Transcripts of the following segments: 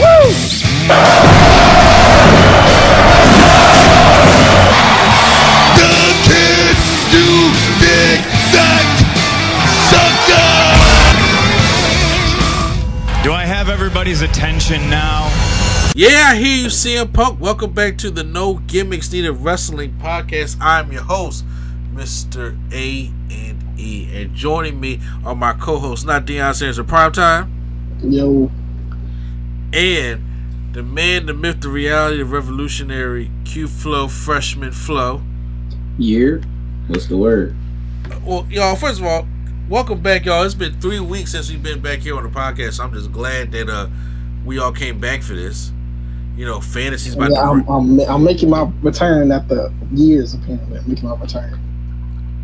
Woo! The kid you dig that sucker! Do I have everybody's attention now? Yeah, I hear you, CM Punk. Welcome back to the No Gimmicks Needed Wrestling Podcast. I'm your host, Mr. A and E. And joining me are my co-hosts, not Deion Sanders of Primetime, Yo, and the man, the myth, the reality, the revolutionary Q Flow Freshman Flow. Year? What's the word? Well, y'all, first of all, welcome back, y'all. It's been three weeks since we've been back here on the podcast. So I'm just glad that uh we all came back for this. You know, fantasy's about yeah, to I'm, I'm, I'm making my return after years apparently. I'm making my return.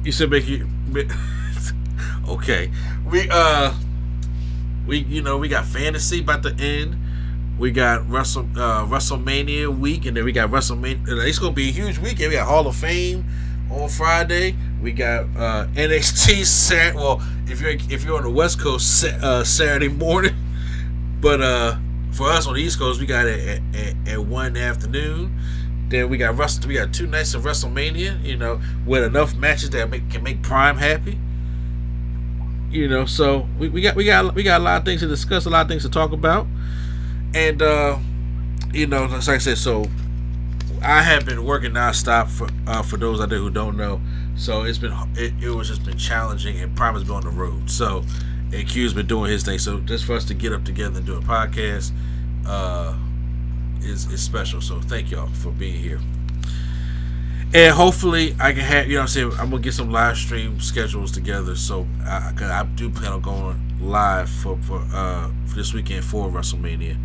You said make you okay. We uh we you know we got fantasy about to end. We got Wrestle uh WrestleMania week and then we got WrestleMania it's gonna be a huge weekend. We got Hall of Fame on Friday. We got uh NXT Sat well if you're if you're on the West Coast uh Saturday morning. But uh for us on the East Coast we got it at, at, at one afternoon. Then we got Wrestle. We got two nights of WrestleMania. You know, with enough matches that make, can make Prime happy. You know, so we, we got we got we got a lot of things to discuss, a lot of things to talk about, and uh, you know, like I said, so I have been working nonstop for uh, for those out there who don't know. So it's been it, it was just been challenging, and Prime has been on the road. So and Q's been doing his thing. So just for us to get up together and do a podcast, uh, is is special. So thank y'all for being here. And hopefully I can have you know I'm saying I'm gonna get some live stream schedules together. So I, I do plan on going live for for uh for this weekend for WrestleMania.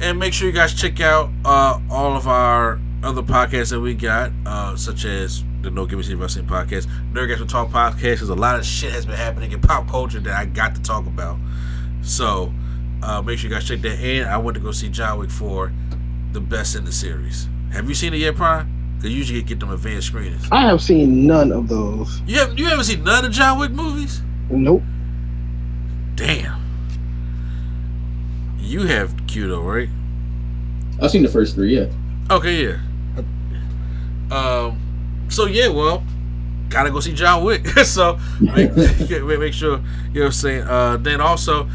And make sure you guys check out uh all of our other podcasts that we got, uh such as the No Gimmicks Needed Wrestling Podcast, Nerd Will Talk Podcast, because a lot of shit has been happening in pop culture that I got to talk about. So uh, make sure you guys check that. in I went to go see John Wick 4, the best in the series. Have you seen it yet, Prime? Because you usually get them advanced screenings. I have seen none of those. You haven't, you haven't seen none of John Wick movies? Nope. Damn. You have Q though, right? I've seen the first three, yeah. Okay, yeah. Um. So yeah, well, gotta go see John Wick. so make, make sure you know what I'm saying. Uh, then also,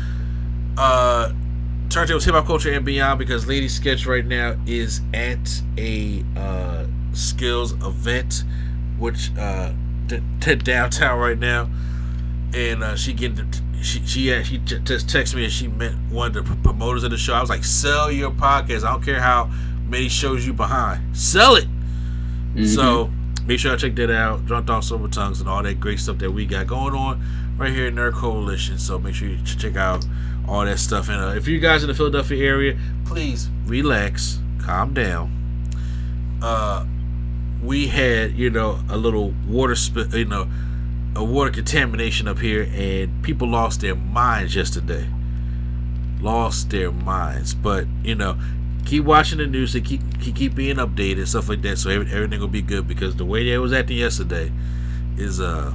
uh, turntables, hip hop culture, and beyond because Lady Sketch right now is at a uh, skills event, which uh, t- t- downtown right now, and uh, she getting. To, she she yeah, she j- just texted me and she met one of the promoters of the show. I was like, sell your podcast. I don't care how many shows you behind. Sell it. So make sure I check that out. Drunk Off Silver Tongues and all that great stuff that we got going on right here in Nerd Coalition. So make sure you ch- check out all that stuff. And uh, if you guys in the Philadelphia area, please relax, calm down. Uh, we had you know a little water spill, you know, a water contamination up here, and people lost their minds yesterday. Lost their minds, but you know, keep watching the news and keep keep, keep being updated and stuff like that. So every, everything will be good because the way they was acting yesterday is uh,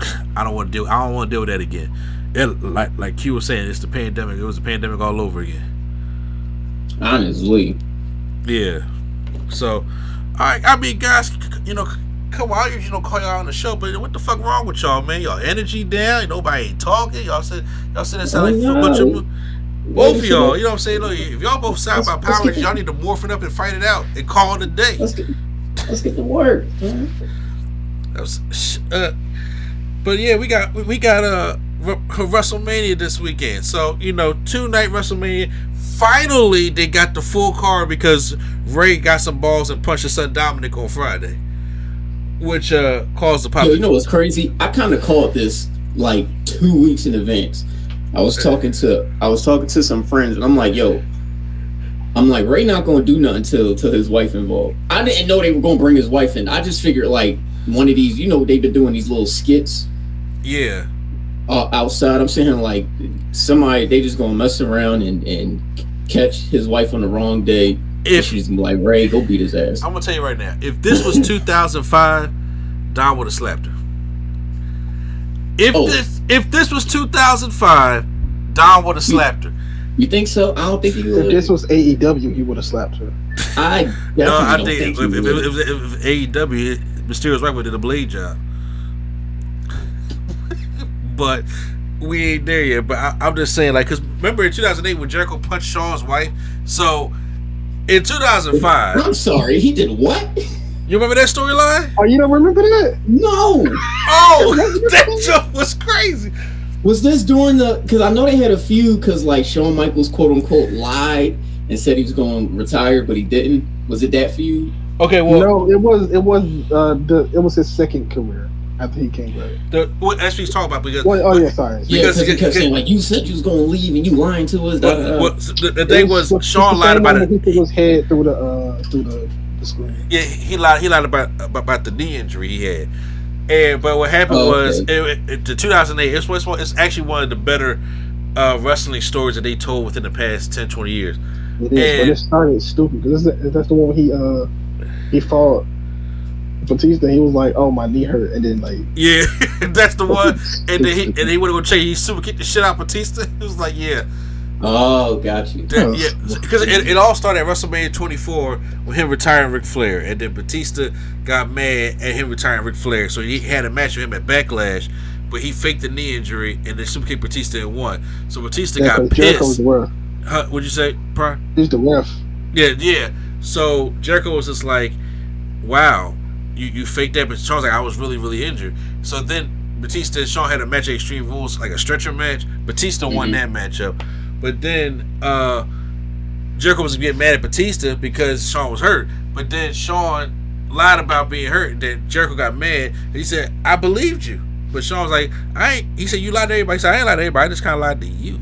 I don't want to deal. I don't want to deal with that again. It, like like Q was saying, it's the pandemic. It was a pandemic all over again. Honestly. Yeah. So, all right. I mean, guys, you know, come on. I usually don't call y'all on the show, but what the fuck wrong with y'all, man? Y'all energy down. Nobody ain't talking. Y'all said y'all said it sound like a bunch of both of y'all. You know what I'm saying? Look, if y'all both sound about Power y'all need to morph it up and fight it out and call it a day. Let's get let's get to work. man. That was, uh, but yeah, we got we got uh Re- WrestleMania this weekend. So you know, two night WrestleMania. Finally, they got the full card because Rey got some balls and punched his son Dominik on Friday, which uh caused the pop. Yo, you know what's crazy? I kind of called this like two weeks in advance. I was talking to I was talking to some friends, and I'm like, "Yo, I'm like, Rey not gonna do nothing until till his wife involved. I didn't know they were gonna bring his wife in. I just figured like one of these, you know, they've been doing these little skits Yeah. Uh, outside. I'm saying like somebody they just gonna mess around and and catch his wife on the wrong day. If- If she's like Rey, go beat his ass. I'm gonna tell you right now. If this was 2005, Dom would have slapped her. If Oh. this if this was 2005, Dom would have slapped her. You think so? I don't think he would. If would. this was AEW, he would have slapped her. I definitely No, I don't think, think, if, he if, would. if, if, if AEW, Mysterio's right with did a blade job. But we ain't there yet. But I, I'm just saying, like, because remember in 2008 when Jericho punched Shawn's wife? So in 2005, I'm sorry, he did what? you remember that storyline? Oh, you don't remember that? No. Oh, that joke was crazy. Was this during the? Because I know they had a few. Because like Shawn Michaels, quote unquote, lied and said he was going to retire, but he didn't. Was it that feud? Okay, well, no, it was it was uh the it was his second career after he came back. the, what that's what he's talking about because Well, oh yeah, sorry. Yeah, Because- because he kept because- saying like, "You said you was going to leave and you lying to us." da, da, da. what, what, the, the thing was, It's- Shawn it's lied about it. He put his head through the uh through the, the screen. Yeah, he lied. He lied about about, about the knee injury he had. And but what happened Oh, was okay. it, it, the 2008. It's, it's it's actually one of the better uh, wrestling stories that they told within the past 10, 20 years. It is, but it started stupid because that's the one where he uh he fought Batista. He was like, "Oh, my knee hurt," and then like Yeah, that's the one. And then he and he would go change. He super kicked the shit out of Batista. It was like, yeah, oh, got you. that, yeah, because it, it all started at WrestleMania 24 with him retiring Ric Flair, and then Batista got mad at him retiring Ric Flair, so he had a match with him at Backlash. But he faked the knee injury and then super kicked Batista and won. So Batista yeah, got 'cause Jericho was pissed. Huh, what'd you say, Pryor? He's the ref. Yeah, yeah. So Jericho was just like, "Wow, you you faked that," but Shawn's like, "I was really really injured." So then Batista and Shawn had a match at Extreme Rules, like a stretcher match. Batista won Mhm. that matchup, but then uh Jericho was getting mad at Batista because Shawn was hurt. But then Shawn lied about being hurt. Then Jericho got mad. He said, "I believed you," but Shawn was like, "I." Ain't. He said, "You lied to everybody." He said, "I ain't lied to everybody. I just kind of lied to you."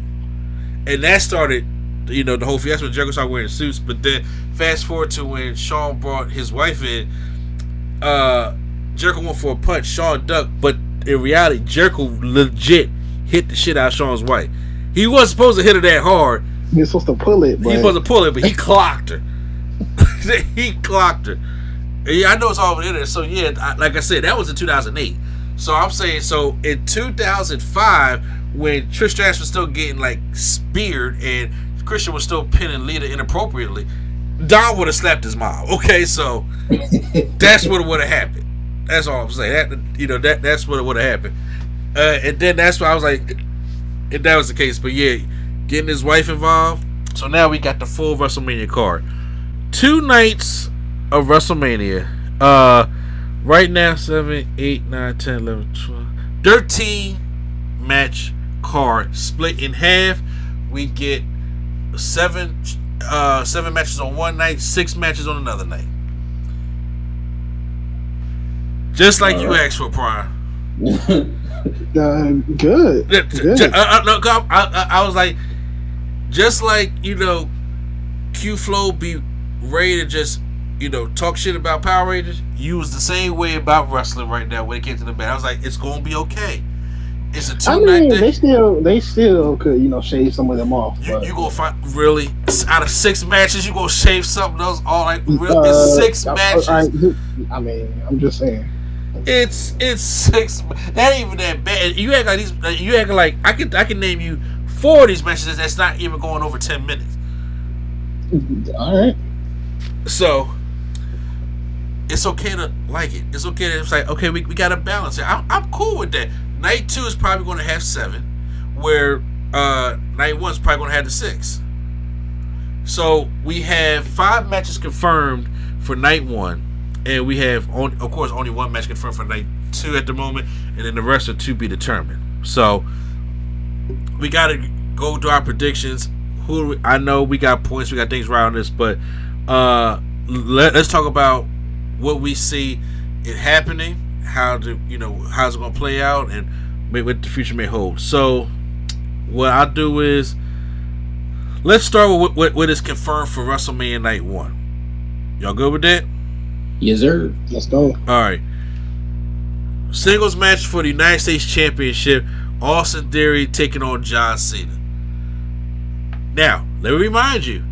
and that started you know the whole fiasco when Jericho started wearing suits but then fast forward to when Shawn brought his wife in uh Jericho went for a punch Shawn ducked but in reality Jericho legit hit the shit out of Shawn's wife. He wasn't supposed to hit her that hard. He was supposed to pull it, he but was supposed to pull it but he clocked her. He clocked her. Yeah I know it's all over the internet so yeah I, like I said that was in 2008 so I'm saying so in 2005 when Trish Stratus was still getting like speared and Christian was still pinning Lita inappropriately, Dom would have slapped his mom. Okay, so that's what would have happened. That's all I'm saying. That you know that that's what would have happened. Uh, and then that's why I was like, if that was the case. But yeah, getting his wife involved. So now we got the full WrestleMania card. Two nights of WrestleMania. Uh, right now 7, 8, 9, 10, 11, 12, 13 match card split in half. We get seven uh seven matches on one night, six matches on another night. Just like you asked for, Prime. uh, good. Yeah, Good. j- uh, uh, no, I, I, I was like, just like you know, Q Flow be ready to just you know talk shit about Power Rangers. You was the same way about wrestling right now when it came to the band. I was like, it's gonna be okay. It's a two I mean, thing. they still they still could you know shave some of them off. You, you gonna find really out of six matches, you gonna shave something else? All like really, uh, it's six I- matches. I, I mean, I'm just saying. It's it's six. That ain't even that bad. You act like these. You act like I can I can name you four of these matches that's not even going over ten minutes. All right. So it's okay to like it. It's okay to it's like okay, we, we got to balance it. I'm, I'm cool with that. Night two is probably going to have seven, where uh night one's probably going to have the six. So we have five matches confirmed for night one, and we have on of course only one match confirmed for night two at the moment, and then the rest are to be determined. So we got to go to our predictions. Who I know we got points, we got things around this, but uh let, us talk about what we see it happening, how to you know how's it gonna play out, and may- what the future may hold. So what I'll do is let's start with what, what is confirmed for WrestleMania Night One. Y'all good with that? Yes, sir. Let's go. All right. Singles match for the United States Championship. Austin Theory taking on John Cena. Now, let me remind you,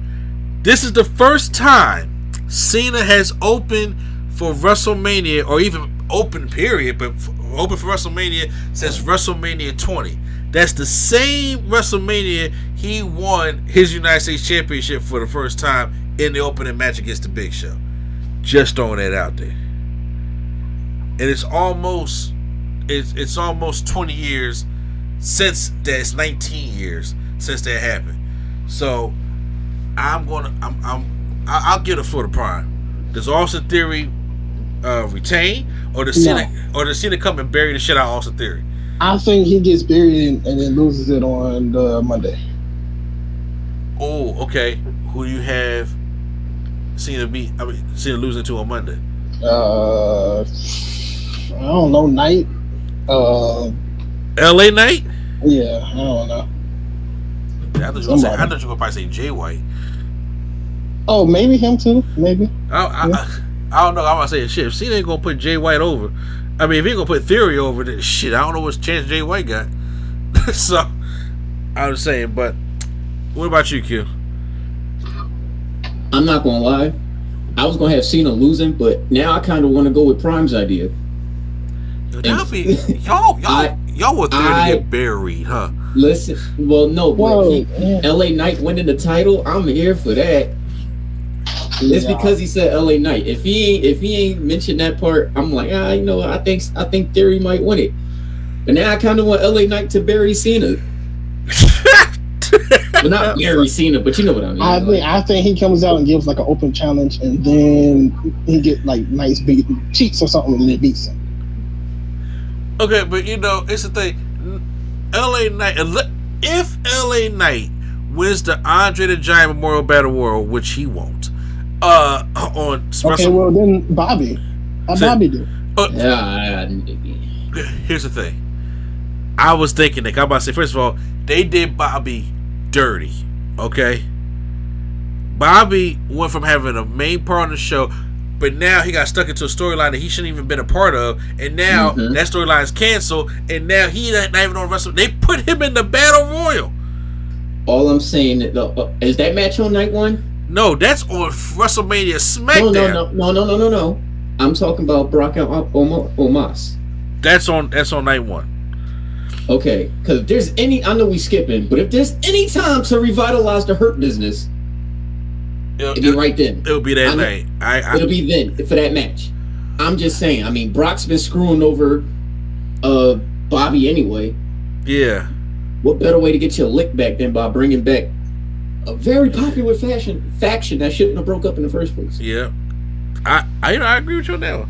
this is the first time Cena has opened for WrestleMania, or even open period, but open for WrestleMania since WrestleMania 20. That's the same WrestleMania he won his United States Championship for the first time in the opening match against the Big Show. Just throwing that out there. And it's almost it's it's almost 20 years since that's 19 years since that happened. So I'm gonna I'm I'm I'll get it for the prime. Does Austin Theory uh, retain, or does No. Cena or does Cena come and bury the shit out of Austin Theory? I think he gets buried and, and then loses it on the Monday. Oh, okay. Who do you have Cena beat? I mean, Cena losing to on Monday. Uh, I don't know. Night. Uh, L.A. Knight. yeah, I don't know. I thought you were gonna say, I thought you were gonna probably say Jay White. Oh, maybe him too. Maybe. I, I, I, I don't know. I'm gonna say shit. If Cena ain't gonna put Jay White over, I mean, if he ain't gonna put Theory over, then shit, I don't know what chance Jay White got. so I was saying, but what about you, Q? I'm not gonna lie. I was gonna have Cena losing, but now I kind of want to go with Prime's idea. Y'all be y'all y'all I- y'all were there I- to get buried, huh? Listen, well, no, but Whoa, he. LA Knight winning the title, I'm here for that. It's Yeah. because he said LA Knight. If he ain't, if he ain't mentioned that part, I'm like, ah, you know, I think I think Theory might win it. But now I kind of want LA Knight to bury Cena. Well, not bury Cena, but you know what I mean. I like- think I think he comes out and gives like an open challenge, and then he get like nice beat cheats or something, and then beats him. Okay, but you know, it's the thing. LA Knight, if LA Knight wins the Andre the Giant Memorial Battle Royal, which he won't, uh, on Okay, well then Bobby, how Say- Bobby do? yeah, here's the thing. I was thinking that I'm about to say, first of all, they did Bobby dirty. Okay. Bobby went from having a main part on the show, but now he got stuck into a storyline that he shouldn't even been a part of, and now Mhm. that storyline is canceled, and now he not not even on Wrestle. They put him in the Battle Royal. all I'm saying is, the, uh, is that match on night one? No, that's on WrestleMania SmackDown. no, no, no, no, no, no, no. I'm talking about Brock and Omos. That's on that's on night one. Okay, because if there's any, I know we skipping, but if there's any time to revitalize the Hurt business, It'll, it'll be right then. it'll be that I night. I, I It'll be then for that match. I'm just saying. I mean, Brock's been screwing over uh Bobby anyway. yeah. What better way to get your lick back than by bringing back a very popular fashion faction that shouldn't have broke up in the first place? Yeah. I I you know I agree with you on that one.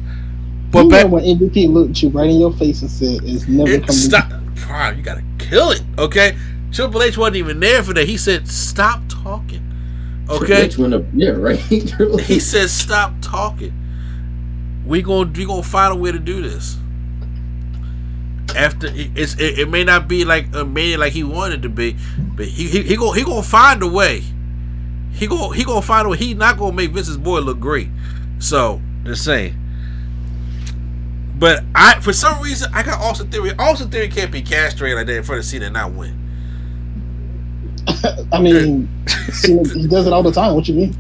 You But know back when MVP looked you right in your face and said, "It's never it, coming." stop Prime, you gotta kill it, okay? Triple H wasn't even there for that. He said, Stop talking. Okay? Which one? Of, yeah, right. He H. said, Stop talking. We gonna we gonna find a way to do this. After it- it's it, it may not be like a man like he wanted to be, but he he, he gonna he gonna find a way. He gonna he gonna find a way. He not gonna make Vince's boy look great. So just saying. But I for some reason I got Austin Theory. Austin Theory can't be castrated like that in front of Cena and not win. I mean, he does it all the time. What you mean?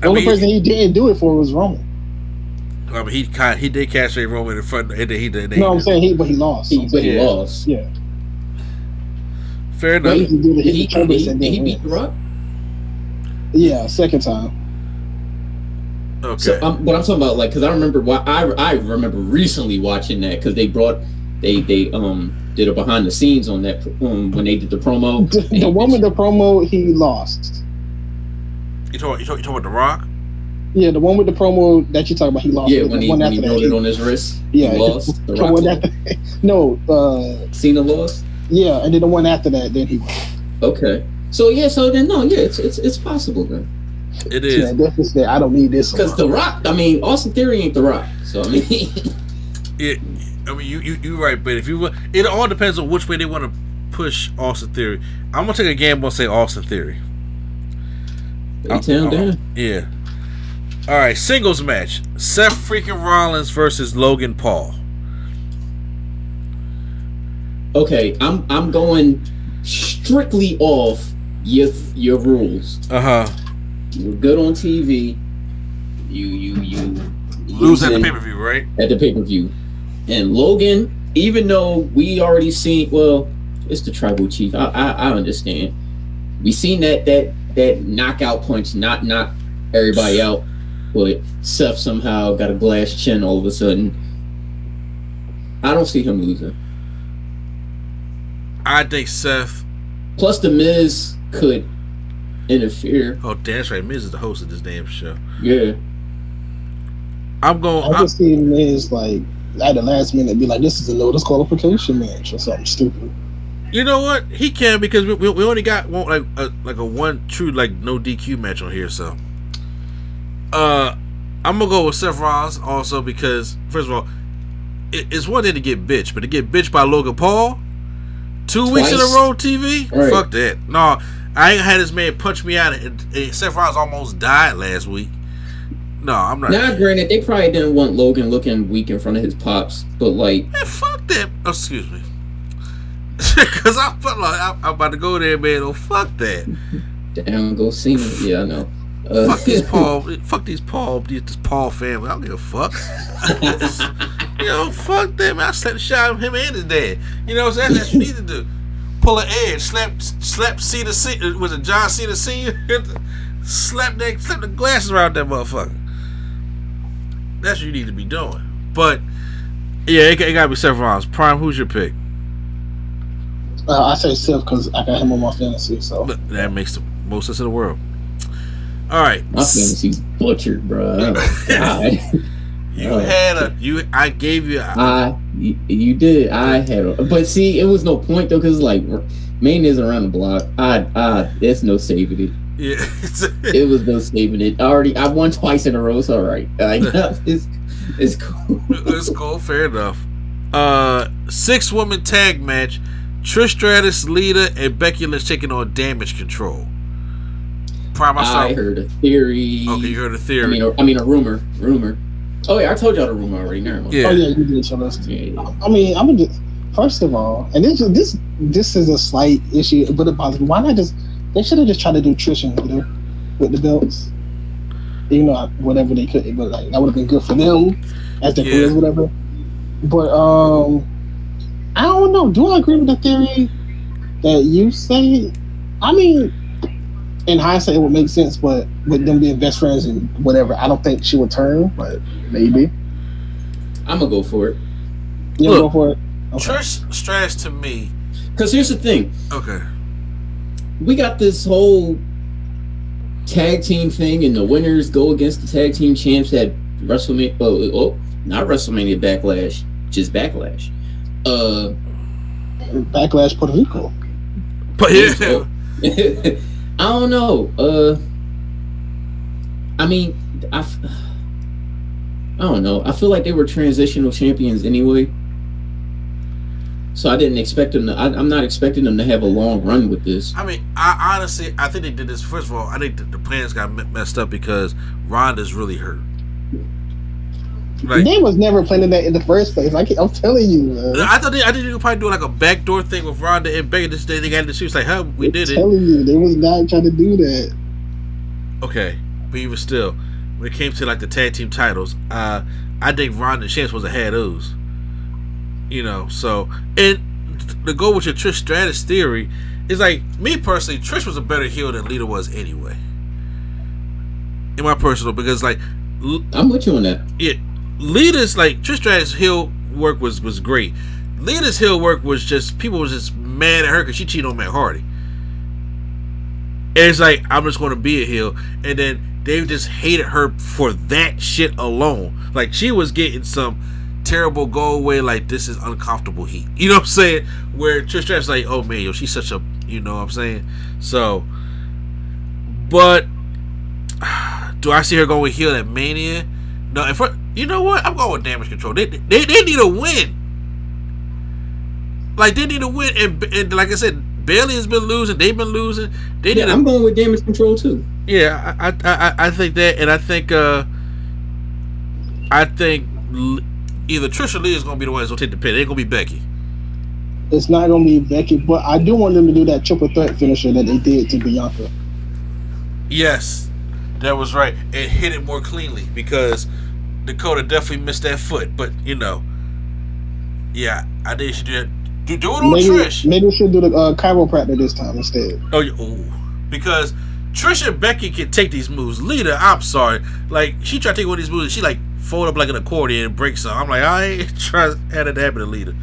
The I only mean, person he didn't do it for was Roman. I mean, he kind he did castrate Roman in front, and then he did. No, I'm saying he, but he lost. He, but he Yeah. lost. yeah, fair enough. Wait, he did it. He he, turned did it he, he beat The Rock? yeah, second time. Okay. So, um, but I'm talking about like because I remember why I I remember recently watching that because they brought they they um did a behind the scenes on that um, when they did the promo. The, the one with the promo, he lost. you talking you talking, you talking about the Rock? Yeah, the one with the promo that you talk about, he lost. yeah, The when he one when he after wrote that, it on his wrist, yeah, he lost. The the Rock one lost. after- no, uh, Cena lost. yeah, and then the one after that, then he won. Okay, so yeah, so then no, yeah, it's it's it's possible then It is. Yeah, is. definitely I don't need this. because. The Rock. I mean, Austin Theory ain't The Rock, so I mean, It, I mean, you you you're right, but if you it all depends on which way they want to push Austin Theory. I'm gonna take a gamble and say Austin Theory. They town down. Yeah. All right, singles match: Seth freaking Rollins versus Logan Paul. Okay, I'm I'm going strictly off your your rules. Uh huh. You were good on TV. You you you Lose at the pay per view, right? at the pay per view, and Logan. Even though we already seen, well, it's the tribal chief. I I, I understand. We seen that that that knockout punch not knock everybody out, but Seth somehow got a glass chin all of a sudden. I don't see him losing. I think Seth. Plus, the Miz could interfere. Oh, damn that's right. Miz is the host of this damn show. Yeah. I'm going. I I'm, just see Miz like at the last minute be like, "This is a no disqualification match" or something stupid. you know what? He can because we, we, we only got one like a, like a one true like no DQ match on here. So, uh, I'm gonna go with Seth Rollins also because first of all, it, it's one thing to get bitched, but to get bitched by Logan Paul two weeks in a row TV, Right. fuck that. No, I ain't had this man punch me out. And, and Seth Rollins almost died last week. No, I'm not. Now, granted, they probably didn't want Logan looking weak in front of his pops, but like, Man, fuck that. Oh, excuse me. Cause I'm, like, I'm, I'm about to go there, man. Oh, fuck that. damn, go Cena. Yeah, I know. Uh, Fuck these Paul. fuck these Paul. These, this Paul family. I don't give a fuck. you know, fuck them. I slapped the shot of him and his dad. You know what I'm saying? That's what you need to do. Pull an edge. Slap, slap Cena. Cena was it John Cena Senior? slap that, slap the glasses around that motherfucker. That's what you need to be doing. But yeah, it, it gotta be Seth Rollins. Prime. Who's your pick? Uh, I say Seth because I got him on my fantasy. So But That makes the most sense in the world. All right. my fantasy's butchered, bro. God. You Oh, had a you. I gave you. A, I, you, did. I had, a, but see, it was no point though, because like, Maine is around the block. I, I, there's no saving it. yeah. It was no saving it. I already, I won twice in a row. It's all right. Like, it's, it's cool. Let's go. Fair enough. Uh, six woman tag match. Trish Stratus, Lita, and Becky Lynch taking on Damage Control. Prime. I saw. I heard a theory. Okay, you heard a theory. mean, a, I mean, a rumor. Rumor. Oh yeah, I told y'all the rumor already. Never mind. Yeah. oh yeah, you did tell us. Yeah, yeah. I mean, I'm gonna first of all, and this this this is a slight issue, but it bothers me. Why not just they should have just tried to do Trish and Lita with the belts. You know, whatever they could, but like that would have been good for them as their Yeah. careers, whatever. But um, I don't know. Do I agree with the theory that you say? I mean, in hindsight, it would make sense, but with them being best friends and whatever, I don't think she would turn. But maybe I'm gonna go for it. you Look. go for it. Okay. Trish Stratus to me. Cause here's the thing. Okay. we got this whole tag team thing, and the winners go against the tag team champs at WrestleMania. Oh, oh not WrestleMania Backlash, just Backlash. Uh, Backlash Puerto Rico. But yeah. I don't know. Uh, I mean, I, I don't know. I feel like they were transitional champions anyway. So I didn't expect them to. I, I'm not expecting them to have a long run with this. I mean, I honestly, I think they did this. First of all, I think the, the plans got me- messed up because Ronda's really hurt. Like, they was never planning that in the first place. I can't, I'm telling you, man. I thought they, I think you could probably do like a backdoor thing with Ronda and Becky. This day they got in the shoes like, "Huh, we I'm did it." telling you, they was not trying to do that. Okay, but even still, when it came to like the tag team titles, uh, I think Ronda and Chance was a had those. You know, so and to go with your Trish Stratus theory is like me personally, Trish was a better heel than Lita was anyway. In my personal, because like, I'm with you on that. yeah, Lita's like Trish Stratus heel work was was great. Lita's heel work was just people was just mad at her because she cheated on Matt Hardy. And it's like I'm just going to be a heel, and then they just hated her for that shit alone. Like she was getting some terrible go away, like this is uncomfortable heat. You know what I'm saying? Where Trish Stratus like, oh man, yo, she's such a, you know what I'm saying? So, but do I see her going heel at Mania? No, if her, you know what, I'm going with Damage Control. They they, they need a win. Like they need a win, and, and like I said, Bayley has been losing. They've been losing. They need Yeah, a I'm going with damage control too. Yeah, I, I I I think that, and I think uh, I think either Trisha Lee is gonna be the one that's gonna take the pin. It ain't gonna be Becky. It's not gonna be Becky, but I do want them to do that triple threat finisher that they did to Bianca. Yes, that was right. It hit it more cleanly because Dakota definitely missed that foot. But you know, yeah, I think she did. Do, do it on Maybe, Trish. maybe we should do the uh, chiropractor this time instead. Oh, yeah, ooh. because Trisha and Becky can take these moves. Lita, I'm sorry, like she tried to take one of these moves. And she like fold up like an accordion and break some. I'm like, I ain't trying to have that happen to Lita.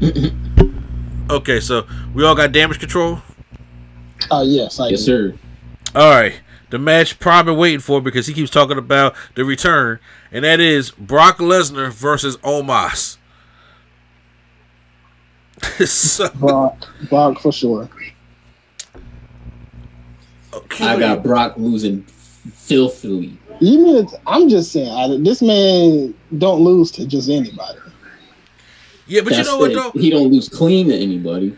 okay, so we all got damage control. Uh, yes, I Yes, do. sir. All right. The match probably waiting for because he keeps talking about the return, and that is Brock Lesnar versus Omos. so, Brock, Brock for sure. okay. I got Brock losing filthily. You mean it's, I'm just saying, I, this man don't lose to just anybody. yeah, but you know what it. though? He don't lose clean to anybody.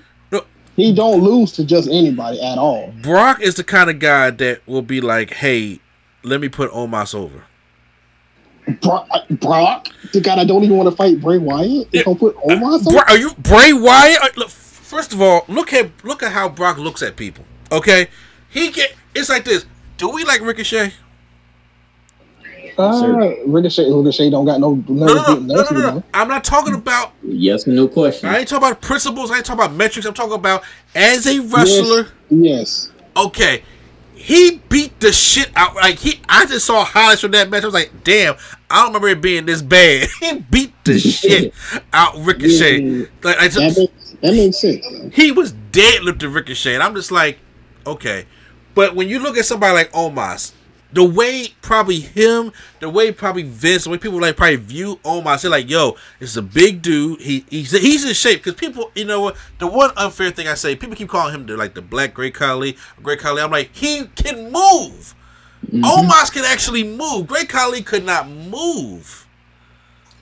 He don't lose to just anybody at all. Brock is the kind of guy that will be like, "Hey, let me put Omos over." Brock, uh, Brock the guy that don't even want to fight Bray Wyatt, Yeah. gonna put Omos on? Bra- are you Bray Wyatt? Uh, Look, first of all, look at look at how Brock looks at people. Okay, he get it's like this. Do we like Ricochet? Uh, Ricochet, Ricochet don't got no No, no, no, no, no, no, no. I'm not talking about. Yes or no question. I ain't talking about principles. I ain't talking about metrics. I'm talking about as a wrestler. Yes. Okay, he beat the shit out. Like he, I just saw highlights from that match. I was like, damn, I don't remember it being this bad. he beat the shit out Ricochet. Yeah. Like I That just, makes that makes sense. he was deadlifting Ricochet, and I'm just like, okay. But when you look at somebody like Omos, the way probably him, the way probably Vince, the way people like probably view Omos, they're like, yo, it's a big dude. He he's he's in shape because people, you know what? The one unfair thing I say, people keep calling him the like the Black Great Khali, Great Khali. I'm like, he can move. Mm-hmm. Omos can actually move. Great Khali could not move.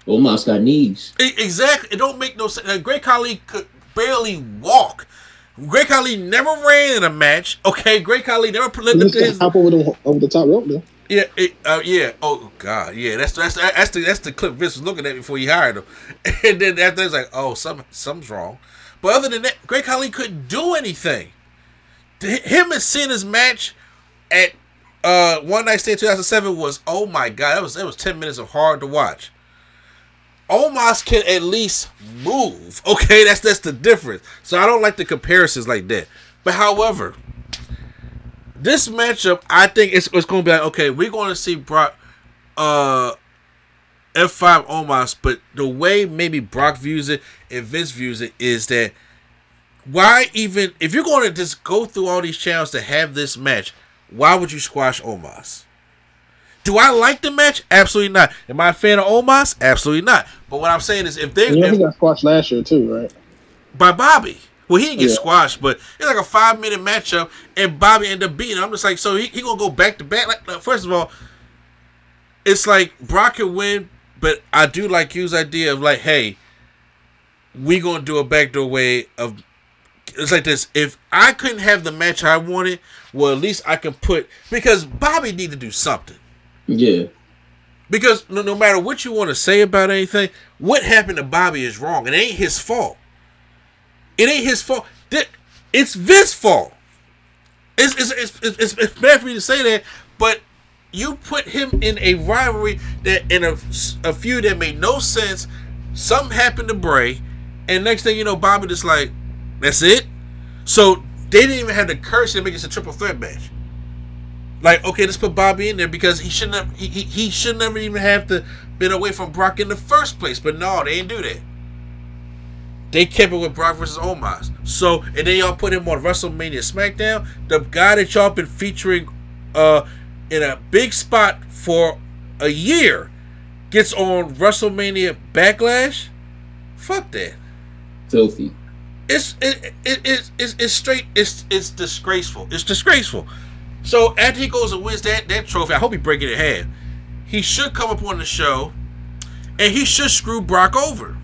Omos got knees. E- Exactly. It don't make no sense. Great Khali could barely walk. Great Khali never ran in a match. Okay, Great Khali never put He the, used to his, hop over the over the top rope though. yeah, it, uh, yeah. Oh God, yeah. That's that's that's the that's the clip Vince was looking at before he hired him, and then after it's like, oh, some something's wrong. But other than that, Great Khali couldn't do anything. Th- Him and Cena's match at uh One Night Stand 2007 was oh my God, that was that was ten minutes of hard to watch. Omos can at least move. Okay, that's that's the difference. So I don't like the comparisons like that. But however, this matchup, I think it's, it's going to be like, okay, we're going to see Brock, uh, F5 Omos, but the way maybe Brock views it and Vince views it is that why even, if you're going to just go through all these channels to have this match, why would you squash Omos? Do I like the match? Absolutely not. Am I a fan of Omos? Absolutely not. But what I'm saying is, if they know, if- he got squashed last year too, right? by Bobby. Well, he didn't get Yeah. squashed, but it's like a five minute matchup, and Bobby ended up beating. him. I'm just like, so he, he gonna go back to back. Like, like, first of all, it's like Brock can win, but I do like Q's idea of like, hey, we gonna do a backdoor way of. It's like this. If I couldn't have the match I wanted, well, at least I can put because Bobby need to do something. Yeah. Because no, no matter what you want to say about anything, what happened to Bobby is wrong. It ain't his fault. It ain't his fault. It's Vince's fault. It's, it's, it's, it's, it's, bad for me to say that, but you put him in a rivalry that in a, a feud that made no sense. Something happened to Bray, and next thing you know, Bobby just like, that's it. So they didn't even have the courage to make this a triple threat match. Like, okay, let's put Bobby in there because he shouldn't have he, he, he should never even have to been away from Brock in the first place. But no, they didn't do that. They kept it with Brock versus Omos. So and then y'all put him on WrestleMania SmackDown. The guy that y'all been featuring uh in a big spot for a year gets on WrestleMania Backlash. Fuck that. Filthy. It's it, it, it, it's it's straight it's it's disgraceful. It's disgraceful. So after he goes and wins that that trophy, I hope he break it in half. He should come up on the show, and he should screw Brock over.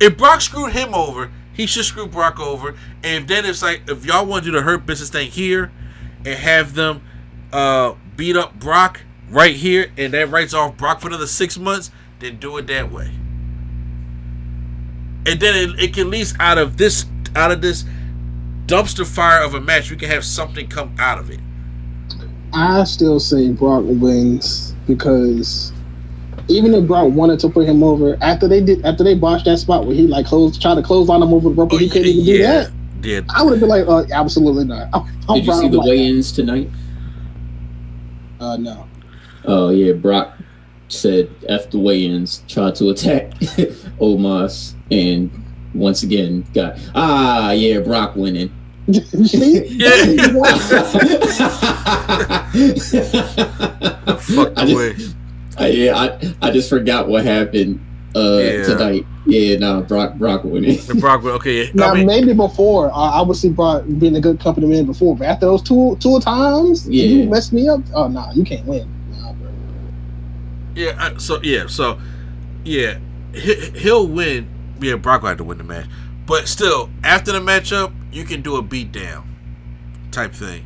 If Brock screwed him over, he should screw Brock over. And then it's like if y'all want to do the hurt business thing here, and have them uh, beat up Brock right here, and that writes off Brock for another six months, then do it that way. And then it, it can at least out of this out of this dumpster fire of a match, we can have something come out of it. I still say Brock wins because even if Brock wanted to put him over after they did after they botched that spot where he like closed tried to close on him over the rope, Oh, he couldn't even do yeah, that. yeah. I would have been like, uh, absolutely not. I'm, I'm Did you Brock see the Lesnar. weigh-ins tonight? Uh, no. Oh yeah, Brock said F the weigh-ins, tried to attack Omos, and once again got ah yeah, Brock winning. Yeah. Fuck I the just- I, yeah, I, I just forgot what happened uh Yeah. tonight. Yeah, no, Brock Brock winning. And Brock, will- okay. Now I mean, maybe before uh, I would see Brock being a good company man before, but after those two two times, Yeah. you messed me up. Oh nah, you can't win. Nah, yeah. I- So yeah. So yeah, he, he'll win. Yeah, Brock will have to win the match, but still, after the matchup, you can do a beatdown type thing.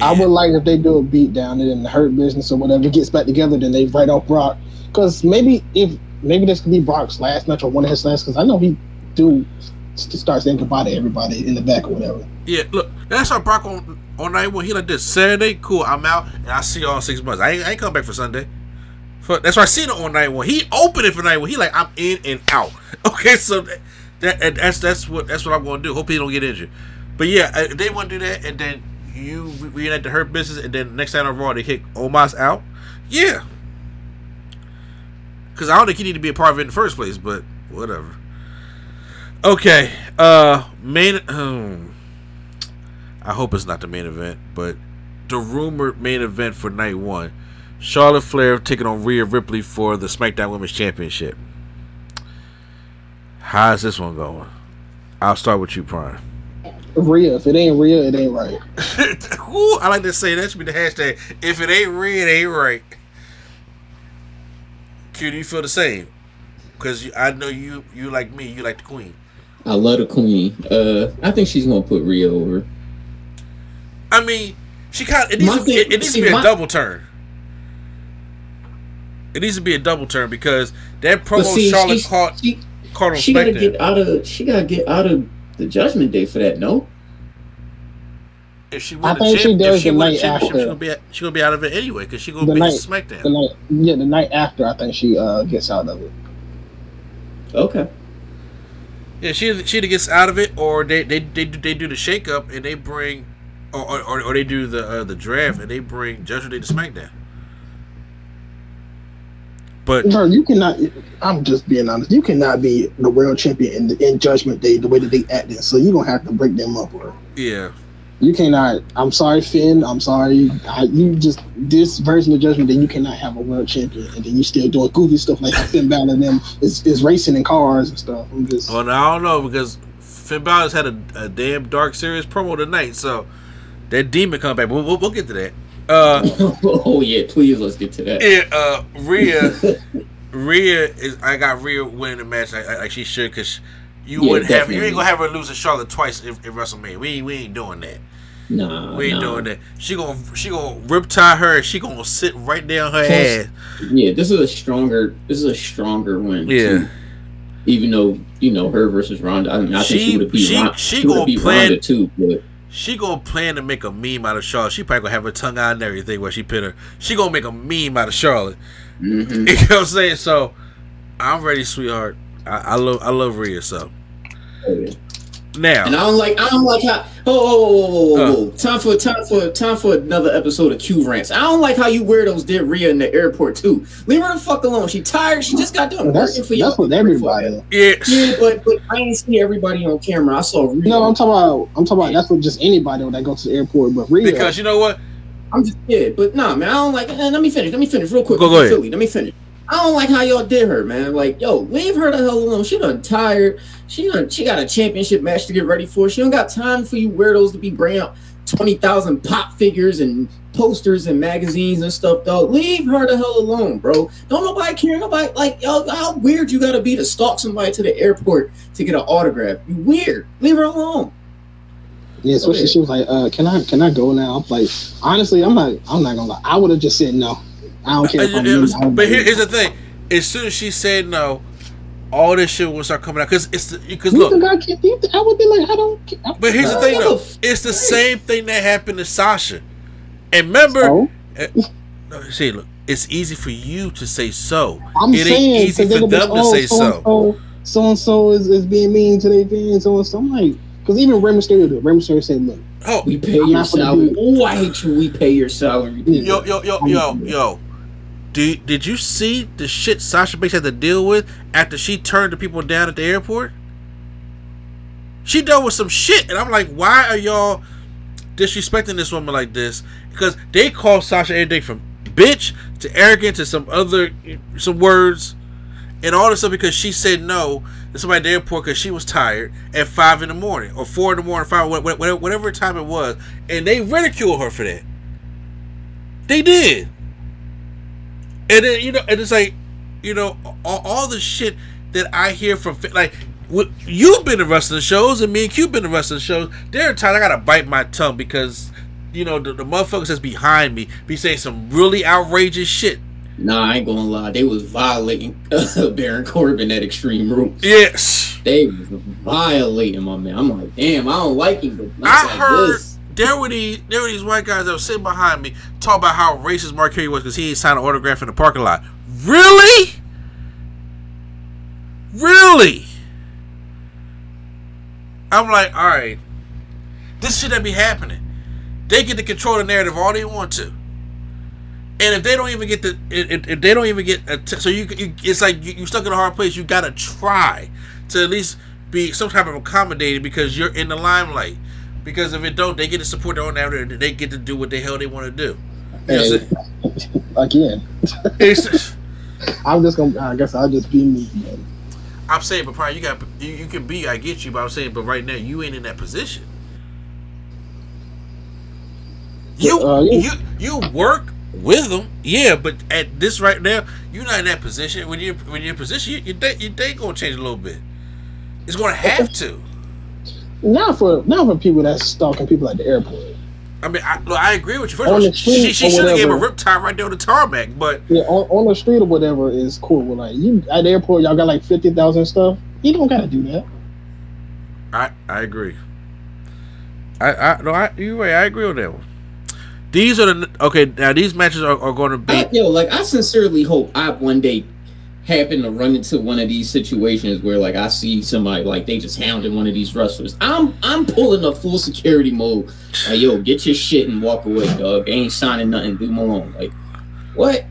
I would like if they do a beat down and then the hurt business or whatever gets back together, then they write off Brock. Because maybe if maybe this could be Brock's last match or one of his last. Because I know he do st- start saying goodbye to everybody in the back or whatever. Yeah, look, that's how Brock on on night one. He like this Saturday, cool. I'm out, and I see y'all in six months. I ain't, I ain't come back for Sunday. For, that's why I seen it on night one. He opened it for night one. He like I'm in and out. Okay, so that, that that's that's what that's what I'm gonna do. Hope he don't get injured. But yeah, uh, if they want to do that, and then you reenact the hurt business, and then next time on Raw they kick Omos out. Yeah, because I don't think he need to be a part of it in the first place. But whatever. Okay, uh, main. Um, I hope it's not the main event, but the rumored main event for night one Charlotte Flair taking on Rhea Ripley for the SmackDown Women's Championship. How's this one going? I'll start with you, Prime. Rhea, if it ain't Rhea, it ain't right. Ooh, I like to say that should be the hashtag. If it ain't Rhea, it ain't right. Q, do you feel the same? Because I know you, you like me, you like the Queen. I love the queen. Uh I think she's gonna put Rhea over. I mean, she kind. It needs, My to, be, thing- it, it needs see, to be a my- double turn. It needs to be a double turn because that promo see, Charlotte she, caught she, caught on she gotta get out of she gotta get out of the judgment day for that, no? if she I won the think she champ- does she the night championship, after. She gonna be she gonna be out of it anyway because she gonna The be night- SmackDown. The night, yeah, the night after, I think she uh gets out of it. Okay. Yeah, she she either gets out of it or they they they, do- they do the shake up and they bring or or, or, or they do the uh, the draft and they bring Judgment Day to SmackDown. But Bro, you cannot. I'm just being honest. You cannot be the world champion in, in Judgment Day the way that they acting. So you're gonna have to break them up, bro. yeah, You cannot. I'm sorry, Finn. I'm sorry. I, you just this version of Judgment Day. You cannot have a world champion and then you still doing goofy stuff like Finn Balor and them is, is racing in cars and stuff. I'm just. well I don't know because Finn Balor's had a, a damn dark serious promo tonight, so that demon come back. But we'll, we'll get to that. Uh, oh yeah, please let's get to that. yeah, uh, Rhea, Rhea is. I got Rhea winning the match like, like she should because you Yeah, wouldn't have. You ain't gonna have her lose to Charlotte twice in, in WrestleMania. We ain't, we ain't doing that. Nah, We ain't nah. doing that. She gonna she gonna Riptide her. and She gonna sit right down her ass. Yeah, this is a stronger this is a stronger win. Yeah. too. Even though, you know, her versus Ronda. I mean I think She- she would have beat she- Ronda. she She gonna beat plan- Ronda too, but She gonna plan to make a meme out of Charlotte. She probably gonna have her tongue out and everything where she put her. She gonna make a meme out of Charlotte. mhm. You know what I'm saying? So I'm ready, sweetheart. I, I love I love Rhea. So And now and I don't like I don't like how oh oh oh oh, oh, Uh. time for time for time for another episode of Q rants. I don't like how you weirdos did Rhea in the airport too. Leave her the fuck alone. She tired. She just got done That's working for y'all. that's with everybody. yeah, Yeah, but but I didn't see everybody on camera. I saw Rhea. No, I'm talking about. I'm talking about. That's with just anybody that goes to the airport. But Rhea, because you know what? I'm just yeah, but nah, man. I don't like. eh, let me finish. Let me finish real quick. Go- go ahead. Philly. Let me finish. I don't like how y'all did her, man. Like, yo, leave her the hell alone. She done tired. She done. She got a championship match to get ready for. She don't got time for you weirdos to be bringing out twenty thousand pop figures and posters and magazines and stuff, dog. Leave her the hell alone, bro. Don't nobody care. Nobody like yo. How weird you gotta be to stalk somebody to the airport to get an autograph? You weird. Leave her alone. Yeah, especially she was like, uh, "Can I can I go now?" I'm like, honestly, I'm not I'm not gonna lie. I would have just said no. I don't care. If I'm It was- in, I don't but here, here's the thing: as soon as she said no, all this shit will start coming out. Because it's because look, think I can't? you think- I would be like, I don't. care. but here's the Uh, thing though: it's the same thing that happened to Sasha. And remember, So? eh, no, see, look, it's easy for you to say so. I'm it ain't saying easy 'cause they for gonna be, them to oh, say so. So and so is, is being mean to their fans. So and so. I'm like, because even Rey Mysterio did. Rey Mysterio said, "Look, Oh, We pay I'm your not gonna salary. do- Oh, I hate you. We pay your salary. Yo, yo, yo, yo, yo. Did, did you see the shit Sasha Banks had to deal with after she turned the people down at the airport? She dealt with some shit, and I'm like, why are y'all disrespecting this woman like this? Because they call Sasha everything from bitch to arrogant to some other some words, and all this stuff because she said no to somebody at the airport because she was tired at five in the morning or four in the morning, five wha- wha- whatever time it was, and they ridiculed her for that. They did. And then you know, and it's like, you know, all, all the shit that I hear from like, you've been to wrestling shows, and me and Q been to wrestling shows. There are times I gotta bite my tongue because, you know, the, the motherfuckers that's behind me be saying some really outrageous shit. Nah, I ain't gonna lie. They was violating Baron Corbin at Extreme Rules. Yes, They was violating my man. I'm like, damn, I don't like him, but not I like heard this. There were these there were these white guys that were sitting behind me talking about how racist Mark Henry was because he signed an autograph in the parking lot. Really? Really? I'm like, all right, this shit that be happening. They get to control the narrative all they want to, and if they don't even get the, if, they don't even get, a t- so you, you it's like you, you stuck in a hard place. You gotta try to at least be some type of accommodated because you're in the limelight. Because if it don't, they get to support their own narrative. and They get to do what the hell they want to do. You know what I'm saying? again." It's- I'm just gonna. I guess I'll just be me. I'm saying, but probably you got you, you can be. I get you, but I'm saying, but right now you ain't in that position. You Uh, yeah. you you work with them, yeah, but at this right now, you're not in that position. When you when you're in position, you, your day your day gonna change a little bit. It's gonna have to. Not for not for people that's stalking people at the airport. I mean, I, look, I agree with you. First of On all, the she, street she or should have gave a whatever. Riptide right there on the tarmac, but Yeah, on, on the street or whatever is cool. But like you at the airport, y'all got like fifty thousand stuff. You don't gotta do that. I I agree. I I no, I you're right. I agree on that one. These are the okay. Now these matches are, are going to be. I, yo, like I sincerely hope I one day happen to run into one of these situations where like I see somebody like they just hounding one of these wrestlers. I'm I'm pulling a full security mode. Like, yo, get your shit and walk away, dog. They ain't signing nothing. Do them alone. Like, what?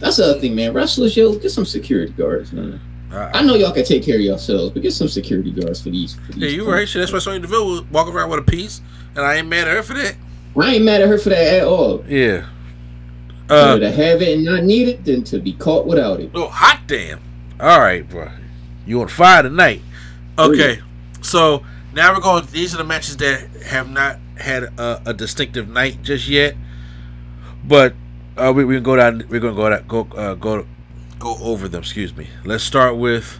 That's the other thing, man. Wrestlers, yo, get some security guards, man. I know y'all can take care of yourselves, but get some security guards for these. For these Yeah, you right. Shit, that's why Sonya Deville was walking around with a piece, and I ain't mad at her for that. I ain't mad at her for that at all. Yeah. Better Uh, to have it and not need it than to be caught without it. oh, hot damn. All right, bro. You on fire tonight? Okay. So now we're going. These are the matches that have not had a, a distinctive night just yet, but uh, we we can go down. We're gonna go down, go uh, go go over them. Excuse me. Let's start with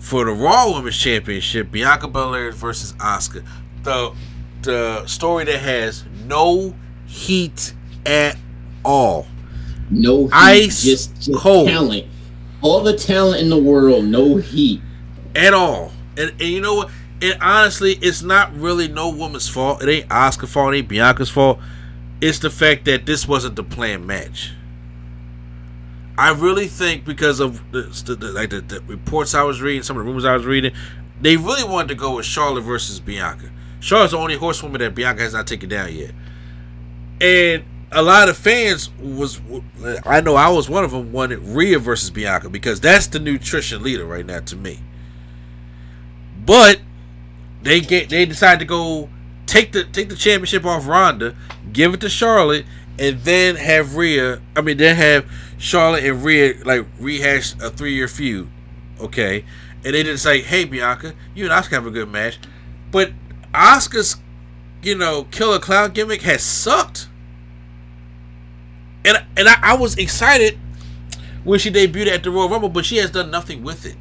for the Raw Women's Championship: Bianca Belair versus Asuka. The the story that has no heat at all. No heat, Ice just, just cold. talent. All the talent in the world, no heat. at all. And, and you know what? And honestly, it's not really no woman's fault. It ain't Asuka fault. It ain't Bianca's fault. It's the fact that this wasn't the planned match. I really think because of the, the, the- like the, the reports I was reading, some of the rumors I was reading, they really wanted to go with Charlotte versus Bianca. Charlotte's the only horsewoman that Bianca has not taken down yet, and a lot of fans was I know I was one of them wanted Rhea versus Bianca because that's the nutrition leader right now to me. But they get they decide to go take the take the championship off Ronda, give it to Charlotte, and then have Rhea. I mean, then have Charlotte and Rhea like rehash a three year feud. Okay, and they didn't say, "Hey, Bianca, you and Asuka have a good match," but Asuka's you know killer clown gimmick has sucked. And and I, I was excited when she debuted at the Royal Rumble, but she has done nothing with it.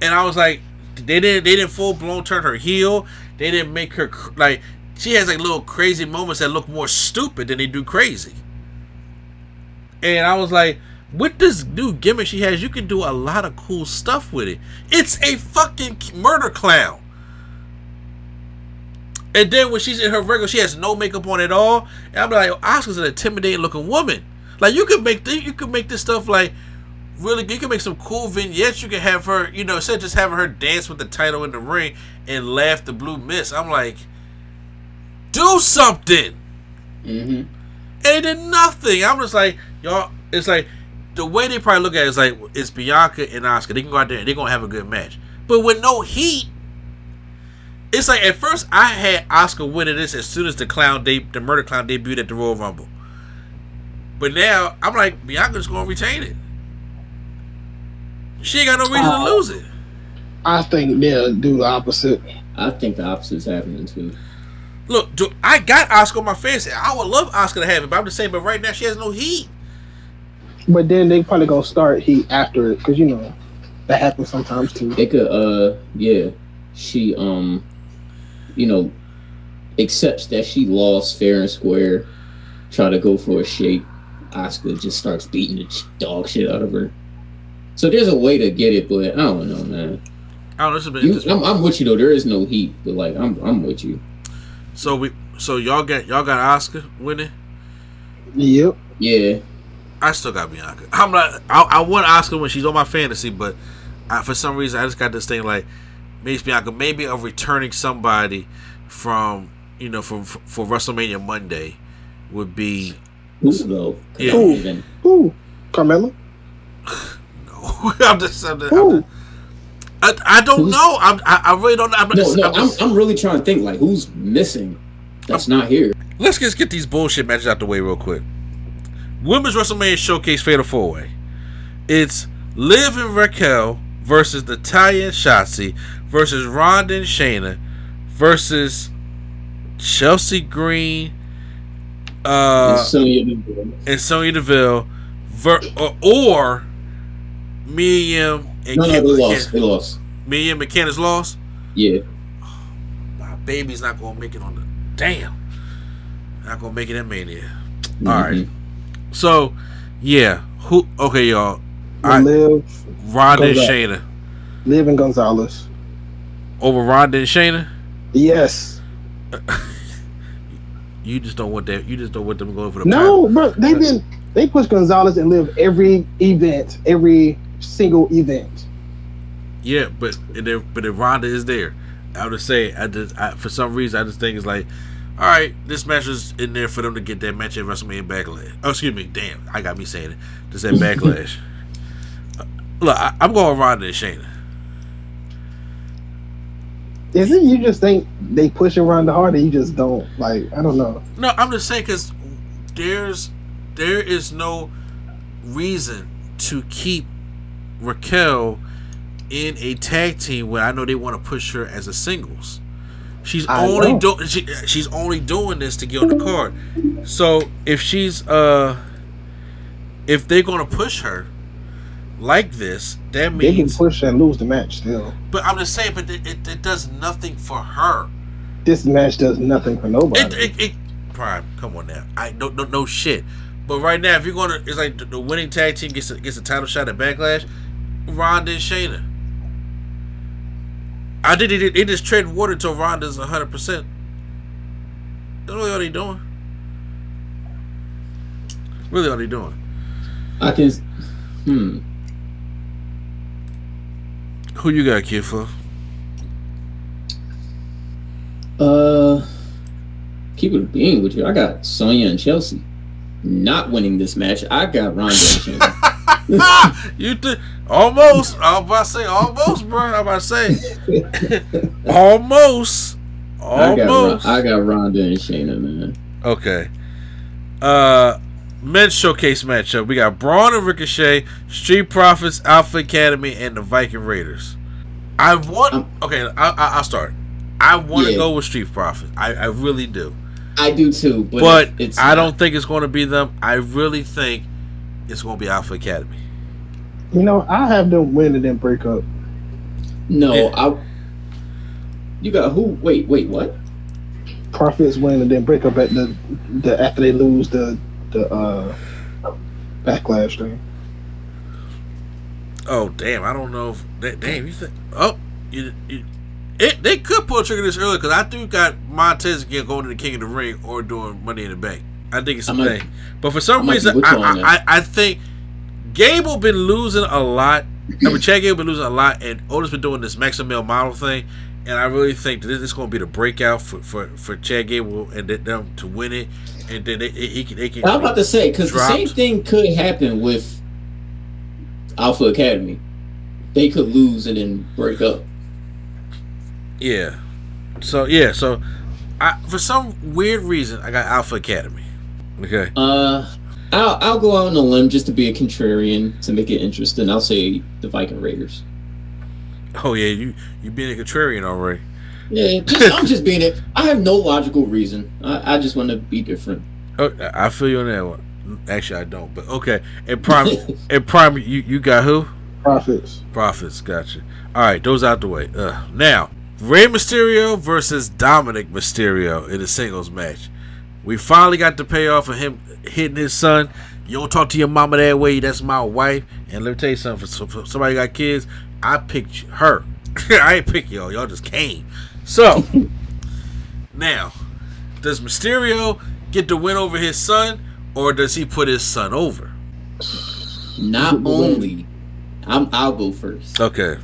And I was like, they didn't they didn't full blown turn her heel. they didn't make her like she has like little crazy moments that look more stupid than they do crazy. And I was like, with this new gimmick she has, you can do a lot of cool stuff with it. It's a fucking murder clown. And then when she's in her regular, she has no makeup on at all. And I'm like, Asuka's an intimidating looking woman. Like you could make this, you could make this stuff like really. You can make some cool vignettes. You can have her, you know, instead of just having her dance with the title in the ring and laugh the blue mist. I'm like, do something. Mm-hmm. And they did nothing. I'm just like, y'all. It's like the way they probably look at it is like it's Bianca and Asuka. They can go out there and they're gonna have a good match. But with no heat, it's like at first I had Asuka winning this as soon as the clown de- the murder clown debuted at the Royal Rumble. But now I'm like Bianca's gonna retain it. She ain't got no reason to Uh, lose it. I think they'll do the opposite. I think the opposite's happening too. Look, do, I got Asuka on my fantasy. I would love Asuka to have it, but I'm just saying. But right now she has no heat. But then they probably gonna start heat after it because you know that happens sometimes too. It could, uh, yeah. She, um, you know, accepts that she lost fair and square. Try to go for a shake. Asuka just starts beating the ch- dog shit out of her. So there's a way to get it, but I don't know, man. I don't know. This has been you, I'm, I'm with you though. There is no heat, but like I'm, I'm with you. So we, so y'all got y'all got Asuka winning. Yep. Yeah, I still got Bianca. I'm not. I, I want Asuka when she's on my fantasy, but I, for some reason I just got this thing like maybe Bianca, maybe of returning somebody from you know from for WrestleMania Monday would be who though? 'Cause Yeah. I don't even- Who? Carmella? I'm just, I'm just, I'm just- I, I don't Who's- know. I'm, I, I really don't. I'm No, just, no, I'm I'm, I'm really trying to think like who's missing that's not here. let's just get these bullshit matches out the way real quick. Women's WrestleMania Showcase Fatal Four Way. It's Liv and Raquel versus Natalya and Shotzi versus Ronda and Shayna versus Chelsea Green uh, And Sonya Deville. and Sonya Deville ver- or, or Mia Yim and No, no, Kim- they lost. They lost. Mia Yim and Candice lost. Yeah. My baby's not gonna make it on the damn. Not gonna make it in Mania. All right. So, yeah. Who? Okay, y'all. I, live. Ronda and Go back. Shayna Liv and Gonzalez. Over Ronda and Shayna. Yes. You just don't want that. You just don't want them going for the. No, bro. They've been they push Gonzalez and Liv every event, every single event. Yeah, but and then, but if Ronda is there, I would say I just I, for some reason I just think it's like, all right, this match is in there for them to get that match at WrestleMania Backlash. Oh, excuse me, damn, I got me saying it. Just that Backlash. Uh, look, I, I'm going Ronda and Shayna. Is it you just think they pushing Ronda hard and you just don't like? I don't know. No, I'm just saying because there's there is no reason to keep Raquel in a tag team when I know they want to push her as a singles. She's I only doing she, she's only doing this to get on the card. So if she's uh if they're gonna push her like this, that means They can push and lose the match still. But I'm just saying, but it, it, it does nothing for her. This match does nothing for nobody. It, it, it Prime, come on now. I no no no shit. But right now, if you're gonna, it's like the, the winning tag team gets a, gets a title shot at Backlash. Ronda and Shayna. I did it. It just tread water until Ronda's 100. percent That's really all they doing. Really all they doing. I can. Hmm. Who you got, kid for? Uh, keep it being with you. I got Sonya and Chelsea not winning this match. I got Ronda and Shayna. you th- almost. I was about to say almost, bro. I was about to say almost. I got Almost. I got Ronda and Shayna, man. Okay. Uh men's showcase matchup. We got Braun and Ricochet, Street Profits, Alpha Academy, and the Viking Raiders. I want Um, okay, I, I, I'll start. I want to Yeah. go with Street Profits. I, I really do, I do too, but, but it's I not. don't think it's going to be them. I really think it's going to be Alpha Academy. you know, I have them win and then break up. No, Yeah. I. You got who? Wait, wait, what? Profits win and then break up at the the after they lose the the uh backlash thing. Oh damn! I don't know if that. Damn, you think? Oh, you, you it, they could pull a trigger this early because I do got Montez again going to the King of the Ring or doing Money in the Bank. I think it's a I might- thing. But for some I might reason, I, I, I. I think Gable been losing a lot. I mean, Chad Gable been losing a lot, and Otis been doing this Maximum Male model thing. And I really think that this is going to be the breakout for, for, for Chad Gable and them to win it, and then they, can they can. I'm about to say because the same thing could happen with Alpha Academy. They could lose and then break up. Yeah. So yeah, so I for some weird reason I got Alpha Academy. Okay. Uh, I'll I'll go out on a limb just to be a contrarian to make it interesting. I'll say the Viking Raiders. Oh yeah, you you being a contrarian already. Yeah, just, I'm just being it. I have no logical reason. I, I just want to be different. Oh, I I feel you on that one. Actually, I don't. But okay. And prime, and prime, you you got who? Profits. Profits. Gotcha. All right, those out the way. Uh, now Rey Mysterio versus Dominik Mysterio in a singles match. We finally got the payoff of him hitting his son. You don't talk to your mama that way. That's my wife. And let me tell you something. For, for somebody got kids, I picked her. I ain't pick y'all. Y'all just came. So now, does Mysterio get the win over his son, or does he put his son over? Not only, I'm I'll go first. Okay.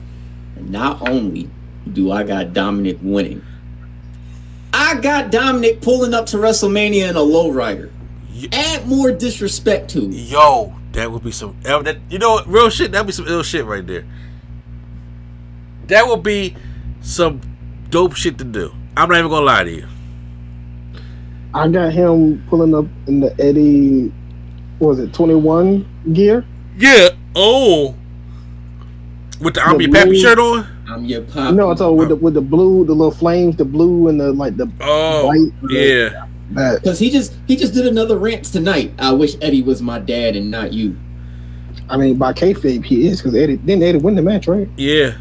Not only do I got Dominik winning, I got Dominik pulling up to WrestleMania in a lowrider. Add more disrespect to it. Yo, that would be some. That, you know what? Real shit. That'd be some ill shit right there. That would be some dope shit to do. I'm not even gonna lie to you. I got him pulling up in the Eddie, what was it twenty one gear? Yeah. Oh. With the I'm your pappy blue- shirt on. I'm your pop. No, I told with the with the blue, the little flames, the blue and the like the Oh. white. Yeah. Because he just he just did another rant tonight. I wish Eddie was my dad and not you. I mean, by kayfabe, he is because Eddie didn't Eddie win the match, right? Yeah.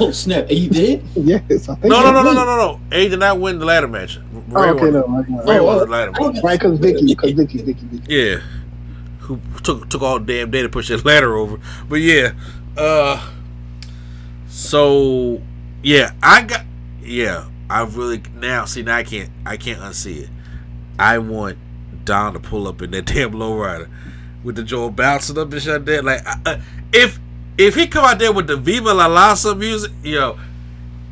Oh snap! He did. yes. I think No, no, no, no, no, no, no. A did not win the ladder match. Oh, okay, won, no, right, right. Rey Oh, won oh, the ladder oh, match. Right, because Vickie, because Vickie, Vickie, Vickie. Yeah. Who took took all damn day to push that ladder over. But yeah. Uh so yeah, I got yeah, I really now see now I can't I can't unsee it. I want Dom to pull up in that damn lowrider with the Joe bouncing up and shut there. Like I, uh, if if he come out there with the Viva La Raza music, yo,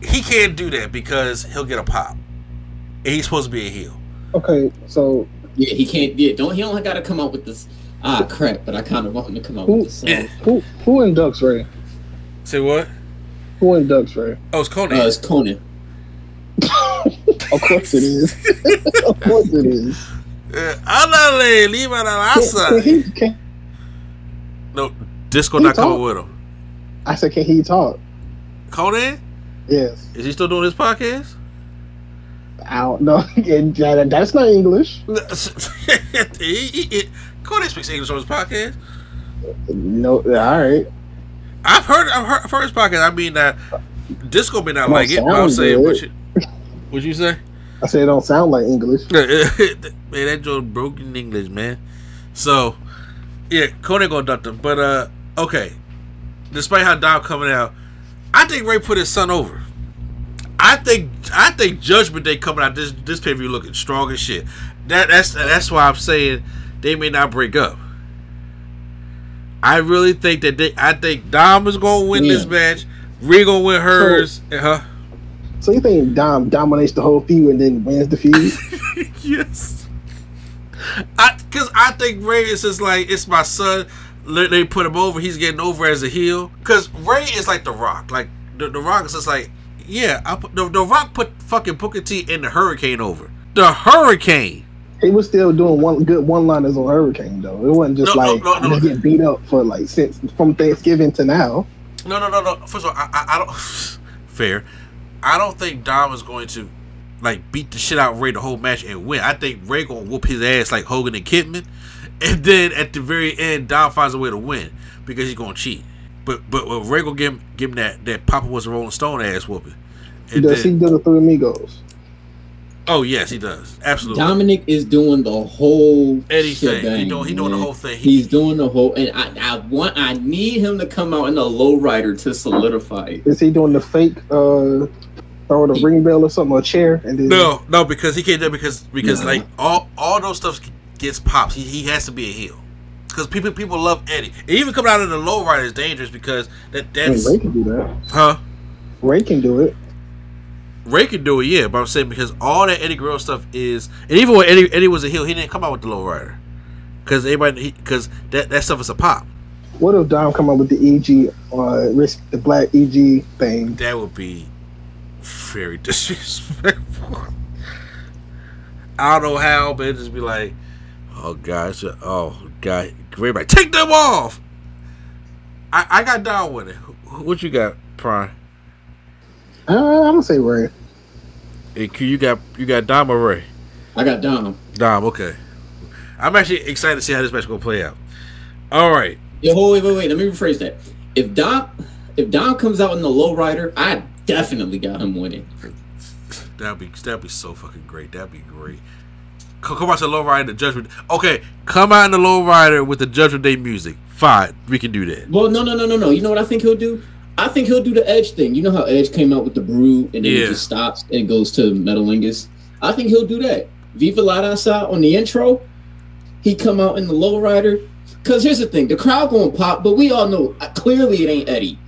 he can't do that because he'll get a pop. And he's supposed to be a heel. Okay, so Yeah, he can't. Yeah, don't he don't got to come out with this. Ah, crap! But I kind of want him to come out who with this song. who who inducts Rey? Say what? Who inducts Rey? Oh, it's Konnan. Uh, it's Konnan. Of course it is. of course it is. Uh, Ándale, Lima La Can, Lasa. can he, can, No, Disco not coming with him. I said, can he talk? Konnan? Yes. Is he still doing his podcast? I don't know. That's not English. Konnan speaks English on his podcast. No. All right. I've heard, I've heard, I've heard his podcast. I mean, uh, Disco may not like it. I'm sound saying, what you, what'd you say? I said it don't sound like English. man, that joke broken English, man. So, yeah, Konnan gonna duck them. But uh, okay. Despite how Dom coming out, I think Rey put his son over. I think I think Judgment Day coming out this this pay per view looking strong as shit. That that's that's why I'm saying they may not break up. I really think that they. I think Dom is gonna win this match. Rey gonna win hers. and her. So you think Dom dominates the whole feud and then wins the feud? yes. I because I think Rey is just like it's my son. They put him over. He's getting over as a heel. Because Rey is like the Rock. Like the, the Rock is just like yeah. I put, the, the Rock put fucking Booker T in the Hurricane over the Hurricane. he was still doing one good one liners on Hurricane though. It wasn't just No, no, like no, no. gonna get beat up for like since from Thanksgiving to now. No, no, no, no. First of all, I, I, I don't. Fair. I don't think Dom is going to like beat the shit out of Rey the whole match and win. I think Rey gonna whoop his ass like Hogan and Kidman, and then at the very end, Dom finds a way to win because he's gonna cheat. But but well, Rey gonna give him give him that that Papa was a Rolling Stone ass whooping, And Does he then, do the Three Amigos? oh yes, he does. Absolutely. Dominik is doing the whole Anything. He shebang, doing- he doing the whole thing. He- He's doing the whole, and I, I want, I need him to come out in the lowrider to solidify it. Is he doing the fake uh throw the ring bell or something, or a chair, and then No, no, because he can't do it because because No. like all all those stuff gets pops. He, he has to be a heel because people people love Eddie. And even coming out of the low rider is dangerous because that I mean, Rey can do that. huh. Rey can do it. Rey can do it, yeah, but I'm saying because all that Eddie Guerrero stuff is, and even when Eddie Eddie was a heel, he didn't come out with the low rider because everybody because that that stuff is a pop. What if Dom come up with the EG uh risk the black EG thing? That would be very disrespectful. I don't know how, but it just be like, oh guys, oh god, everybody take them off. I, I got down with it. What you got, Prime? Uh, I'm gonna say Rey. Hey, you got you got Dom or Rey? I got Dom. Dom, okay. I'm actually excited to see how this match gonna play out. All right, Yeah, wait, wait, wait. Let me rephrase that. If Dom, if Dom comes out in the low rider, I definitely got him winning. that'd be that'd be so fucking great. That'd be great. Come out to the low rider, the judgment. Okay, come out in the low rider with the judgment day music. Fine, we can do that. Well, no, no, no, no, no. You know what I think he'll do? I think he'll do the Edge thing. You know how Edge came out with the Brood and then Yeah. it just stops and goes to Metalingus? I think he'll do that. Viva La Raza on the intro, he come out in the low rider. Because here's the thing, the crowd going to pop, but we all know uh, clearly it ain't Eddie.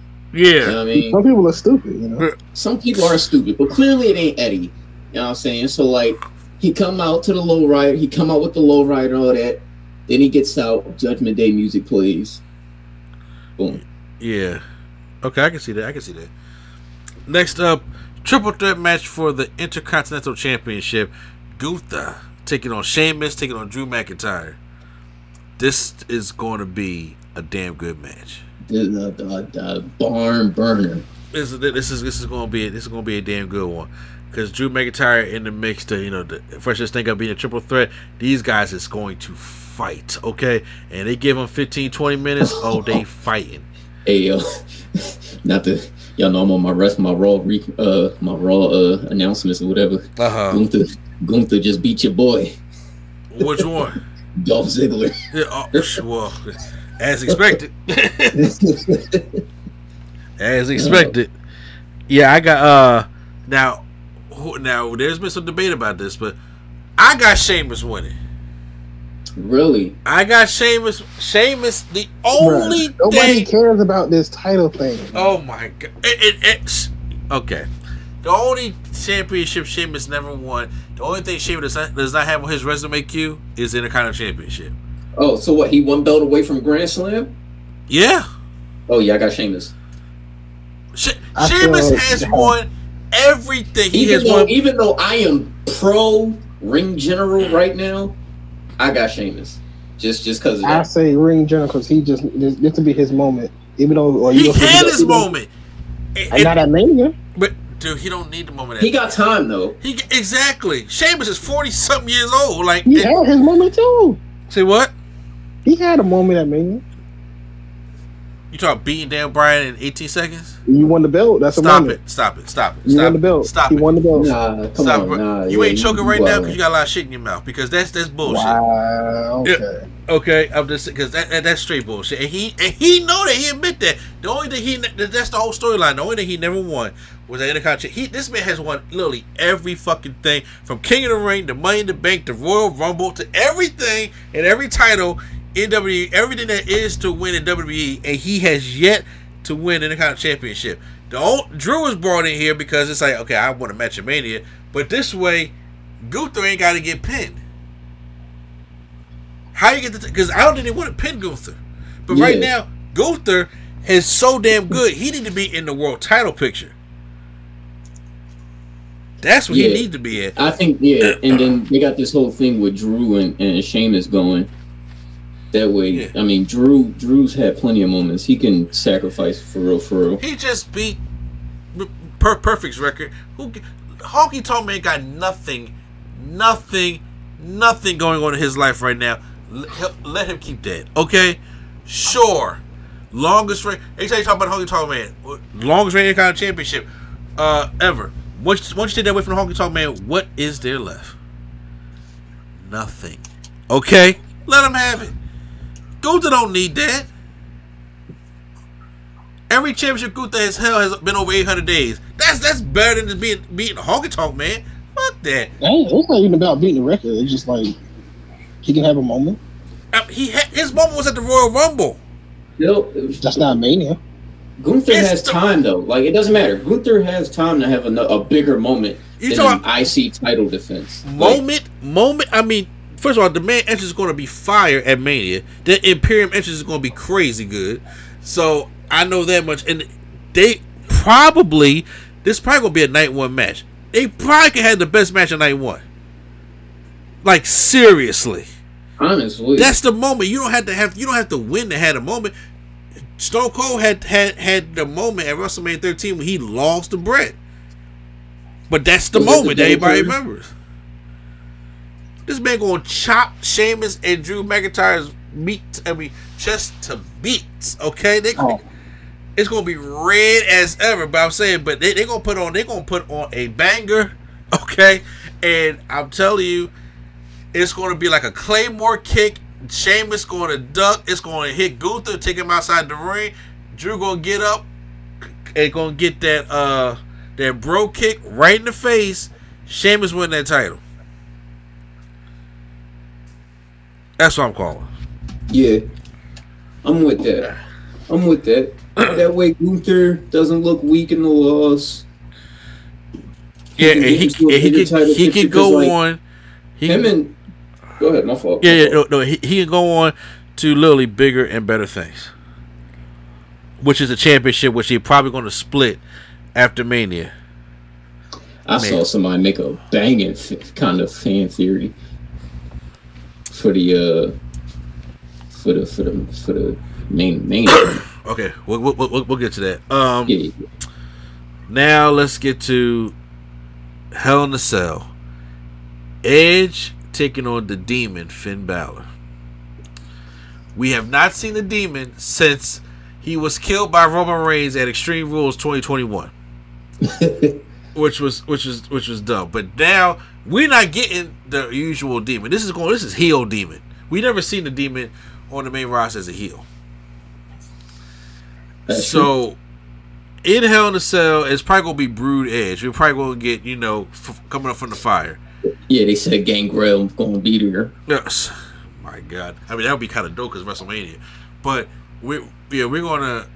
You know Yeah, what I mean? Some people are stupid, you know. Some people are stupid, but clearly it ain't Eddie. You know what I'm saying? So like he come out to the low rider, he come out with the low rider and all that. Then he gets out, Judgment Day music plays. Boom. yeah. Okay, I can see that. I can see that. Next up, triple threat match for the Intercontinental Championship. Gunther taking on Sheamus, taking on Drew McIntyre. This is going to be a damn good match. The, the, the, the barn burner. This is this is this is going to be this is going to be a damn good one because Drew McIntyre in the mix to you know the freshest thing of being a triple threat. These guys is going to fight, okay? And they give them 15, 20 minutes. Oh, they fighting. Hey yo, not to y'all know I'm on my rest, my raw re, uh my raw uh announcements or whatever. Uh huh. Gunther, Gunther just beat your boy, Which one? Dolph Ziggler. Yeah, oh, well, as expected. as expected. Yeah, I got uh now now there's been some debate about this, but I got Sheamus winning. really? I got Sheamus Sheamus the only Bruh, Nobody thing cares about this title thing. Oh my god. It, it, it's okay. The only championship Sheamus never won, the only thing Sheamus does not, does not have on his resume Q is the Intercontinental Championship. Oh, so what? He one belt away from Grand Slam? Yeah. Oh yeah, I got Sheamus. She- I Sheamus feel- has won everything. He Even has though, won. even though I am pro ring general right now, I got Sheamus. Just just because I say Ring General because he just this, this to be his moment. Even though or He you know, had his even- moment. And- and not at Mania. but dude, he don't need the moment. He got time though. He exactly. Sheamus is forty something years old. Like, He it- had his moment too. say what? He had a moment at Mania. You talk beating down Bryan in eighteen seconds? You won the belt. That's a Stop moment. it! Stop it! Stop it! You Stop won the belt. Stop he it! won the belt. Nah, come Stop on, it. nah. you yeah, ain't choking right now because you got a lot of shit in your mouth because that's that's bullshit. Wow. Okay. Okay, I'm just because that, that that's straight bullshit, and he and he know that he admit that. The only thing he that's the whole storyline. The only thing he never won was the Intercontinental. He this man has won literally every fucking thing from King of the Ring to Money in the Bank to Royal Rumble to everything and every title in WWE, everything that is to win in WWE, and he has yet to win any kind of Championship. The old, Drew was brought in here because it's like okay, I want a match at Mania, but this way, Gunther ain't got to get pinned. How you get the? Because I don't think they want to pin Gunther, but right now Gunther is so damn good. He need to be in the world title picture. That's what Yeah. he need to be in. I think yeah, and then they got this whole thing with Drew and, and Sheamus going. That way, Yeah. I mean, Drew Drew's had plenty of moments. He can sacrifice for real, for real. He just beat per Perfect's record. Who Honky Tonk Man got nothing, nothing, nothing going on in his life right now. Let, let him keep that, okay? Sure. Longest reign. Anytime you talk about Honky Tonk Man, longest reigning kind of championship uh, ever. Once once you take that away from the honky tonk man, what is there left? Nothing. Okay, let him have it. Gunther don't need that. Every championship Gunther has held has been over 800 days. That's that's better than being beating the honky tonk man. Fuck that. Dang, it's not even about beating the record. It's just like he can have a moment. Uh, he had, his moment was at the Royal Rumble. No, it was- That's not mania. Gunther It's has the- time though. Like it doesn't matter. Gunther has time to have a, a bigger moment You than an talking- IC title defense. Like, Moment, moment. I mean, first of all, the main entrance is going to be fire at Mania. The Imperium entrance is going to be crazy good. So I know that much. And they probably this probably going to be a night one match. They probably could have the best match of night one. Like seriously, honestly, that's the moment. You don't have to have. You don't have to win to have a moment. Stone Cold had had had the moment at WrestleMania 13 when he lost to Bret. But that's the Was it the moment that everybody remembers. This man gonna chop Sheamus and Drew McIntyre's meat, I mean, chest to bits. Okay, they, Oh. it's gonna be red as ever. But I'm saying, but they they gonna put on they gonna put on a banger. Okay, and I'm telling you, it's gonna be like a claymore kick. Sheamus gonna duck. It's gonna hit Gunther, take him outside the ring. Drew gonna get up and gonna get that uh that Brogue kick right in the face. Sheamus win that title. That's what I'm calling. yeah, I'm with that. I'm with that. that way, Gunther doesn't look weak in the loss. Yeah, he into a and he could he could go like, on. He Him can- and go ahead, my fault. yeah, my yeah, fault. no, no, he, he can go on to literally bigger and better things, which is a championship, which he probably going to split after Mania. I saw somebody make a banging kind of fan theory for the uh for the for the for the main main. Okay, we'll, we'll, we'll, we'll get to that. Um, yeah, Now let's get to Hell in a Cell. Edge taking on the Demon Finn Balor. We have not seen the Demon since he was killed by Roman Reigns at Extreme Rules 2021, which was which was which was dumb. But now we're not getting the usual Demon. This is going. This is heel Demon. We never seen the Demon on the main roster as a heel. That's true. so in Hell in a Cell, it's probably gonna be Brood Edge. We're probably gonna get you know f- coming up from the fire. yeah, they said Gangrel gonna be there. Yes. My God. I mean that would be kind of dope because WrestleMania, but we yeah we're gonna.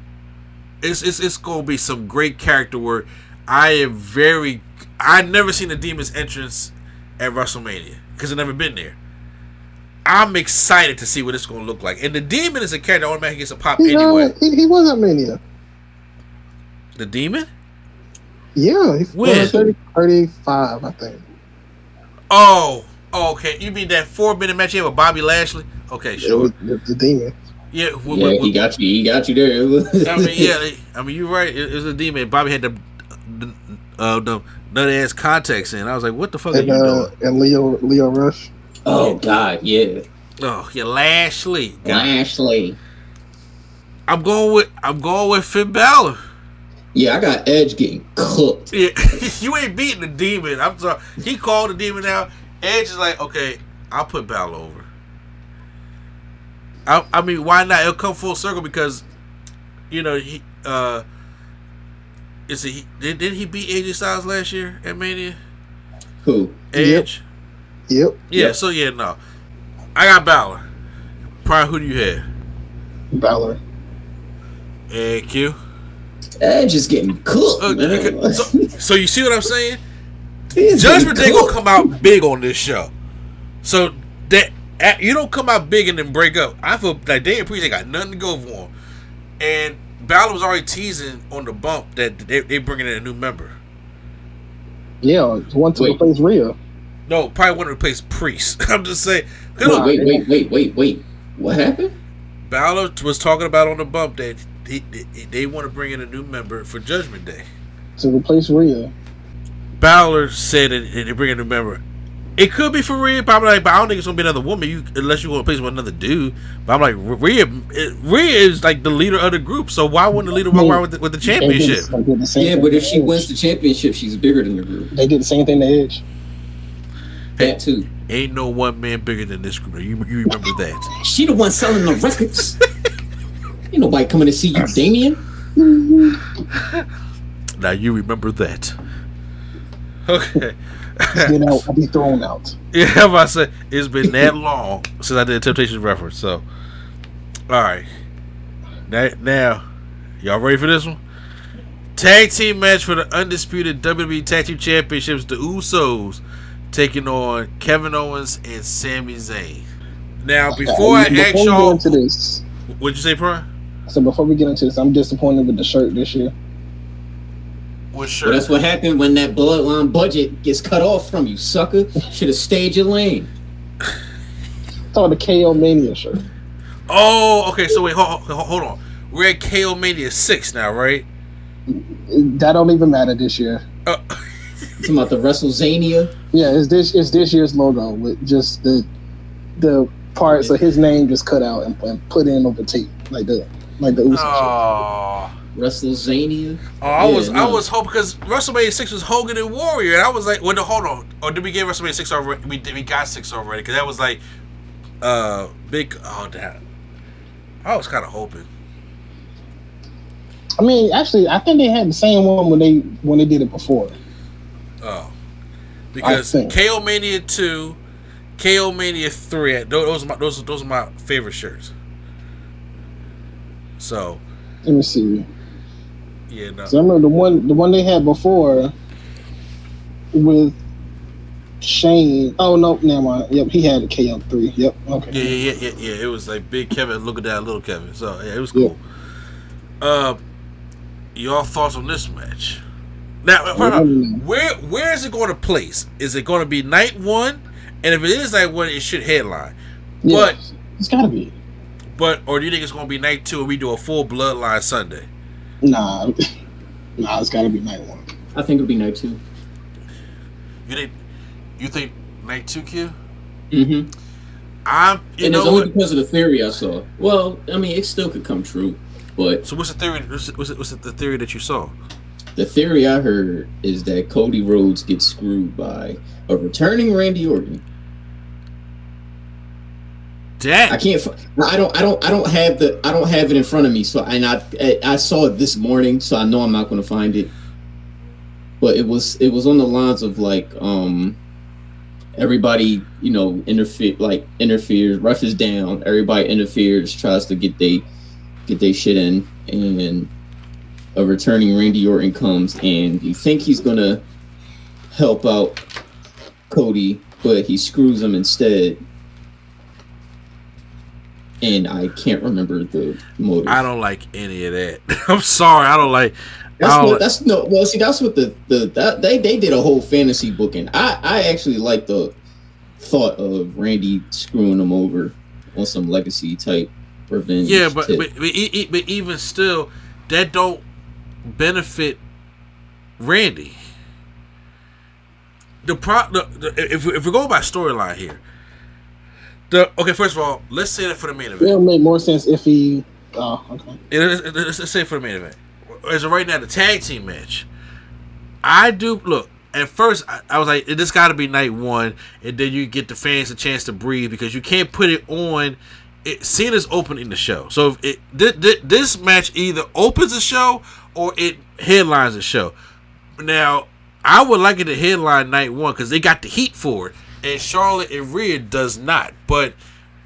It's, it's it's gonna be some great character work. I am very. I never seen a Demon's entrance at WrestleMania because I've never been there. I'm excited to see what it's gonna look like. And the Demon is a character that automatically gets a pop He, anyway. uh, he, he was at Mania. The Demon? Yeah, he When? was 30, 35, I think. Oh, oh, okay. You mean that four minute match you had with Bobby Lashley? Okay, It sure. was the, the demon. Yeah, w- Yeah, w- he got you. He got you there. I mean, yeah. I mean, you're right. It, it was a demon. Bobby had the the, uh, the nut ass contacts in. I was like, what the fuck And, are you uh, doing? and Leo Lio Rush. Oh God, yeah, Oh, yeah, Lashley. God. Lashley. I'm going with I'm going with Finn Balor. Yeah, I got Edge getting cooked. Yeah, you ain't beating the demon. I'm sorry. He called the demon out. Edge is like, okay, I'll put Balor over. I, I mean, why not? It'll come full circle because, you know, he uh, is he did, did he beat AJ Styles last year at Mania? Who? Edge. Yep. Yeah. Yep. So yeah, no, I got Balor. Prime, who do you have? Balor. And Q. Edge is getting cooked, Uh, so, so you see what I'm saying? Judgment Day gonna come out big on this show. So that at, you don't come out big and then break up. I feel like Damian Priest ain't got nothing to go for him. And Balor was already teasing on the bump that they they bringing in a new member. Yeah, one to Wait. replace Rhea. No, probably want to replace Priest. I'm just saying. Wait, wait, wait, wait, wait, wait. What happened? Balor was talking about on the bump that he, they, they want to bring in a new member for Judgment Day. To replace Rhea. Balor said that they bring in a new member. It could be for Rhea, but I'm like, but I don't think it's gonna be another woman. You unless you want to place with another dude. But I'm like, Rhea, Rhea is like the leader of the group. So why wouldn't the leader walk around with the, with the They did- championship? they did the Yeah, but if she Edge. wins the championship, she's bigger than the group. they did the same thing to Edge. That too. Ain't no one man bigger than this group. You you remember that? She the one selling the records. Ain't nobody coming to see you, Damian. Now you remember that. Okay. You know, I'll be thrown out. Yeah, I said it's been that long since I did a Temptation reference. So, all right, now, now, y'all ready for this one? Tag team match for the undisputed WWE Tag Team Championships. The Usos taking on Kevin Owens and Sami Zayn. Now, before I before ask get y'all, into this, what'd you say, Brian? so before we get into this, I'm disappointed with the shirt this year. What Well, shirt? that's what happened when that bloodline budget gets cut off from you, sucker. Should have stayed your lane. It's all the KO Mania shirt. Oh, okay. So wait, hold, hold, hold on. We're at KO Mania six now, right? That don't even matter this year. Uh, Talking about the WrestleZania. Yeah, it's this it's this year's logo with just the the parts of his name just cut out and, and put in over tape like the like the Uso shirt. oh. WrestleZania. Oh, I Yeah, was I was hoping because WrestleMania six was Hogan and Warrior, and I was like, well, no, hold on, or did we get WrestleMania six already? We did, we got six already because that was like, uh, big. Oh, damn. I was kind of hoping. I mean, actually, I think they had the same one when they when they did it before. Oh, because think. KO Mania two, KO Mania three, those are my those those are my favorite shirts. So Let me see. Yeah, no. So I remember the one the one they had before with Shane. Oh no, never mind. Yep, he had a KO three. Yep. Okay. Yeah, yeah, yeah, yeah, yeah. It was like Big Kevin looking at that Little Kevin. So yeah, it was cool. Uh, y'all thoughts on this match? Now, hold where where is it going to place? Is it going to be night one? And if it is night one, it should headline. Yeah, But it's gotta be. but or do you think it's going to be night two and we do a full Bloodline Sunday? Nah, nah, it's gotta be night one. I think it'll be night two. You think you think night two, Q? Mm-hmm. I'm and know it's only what? because of the theory I saw. Well, I mean, it still could come true, but So what's the theory? What's, what's, what's the theory that you saw? the theory I heard is that Cody Rhodes gets screwed by a returning Randy Orton. I can't. I don't. I don't. I don't have the. I don't have it in front of me. So and I. I saw it this morning, so I know I'm not going to find it. But it was. It was on the lines of like, um, everybody, you know, interfere, like interferes. Ref is down. Everybody interferes, tries to get they, get they shit in, and a returning Randy Orton comes, and you think he's gonna help out Cody, but he screws him instead and I can't remember the motive. I don't like any of that. I'm sorry, I don't like. That's I don't what. like- That's no. Well, see, that's what the the that, they they did a whole fantasy booking. I I actually like the thought of Randy screwing him over on some legacy type revenge. Yeah, but but, but, but even still, that don't benefit Randy. The pro, the, the, if if we go by storyline here, the okay. First of all, let's say that for the main event. It'll make more sense if he. Oh, okay. It is- it is- Let's say for the main event. As of right now, the tag team match. I do look. At first, I, I was like, "This got to be night one," and then you get the fans a chance to breathe because you can't put it on. It Cena's opening the show, so if it thi- thi- this match either opens the show or it headlines the show. Now, I would like it to headline night one because they got the heat for it, and Charlotte and Rhea does not. But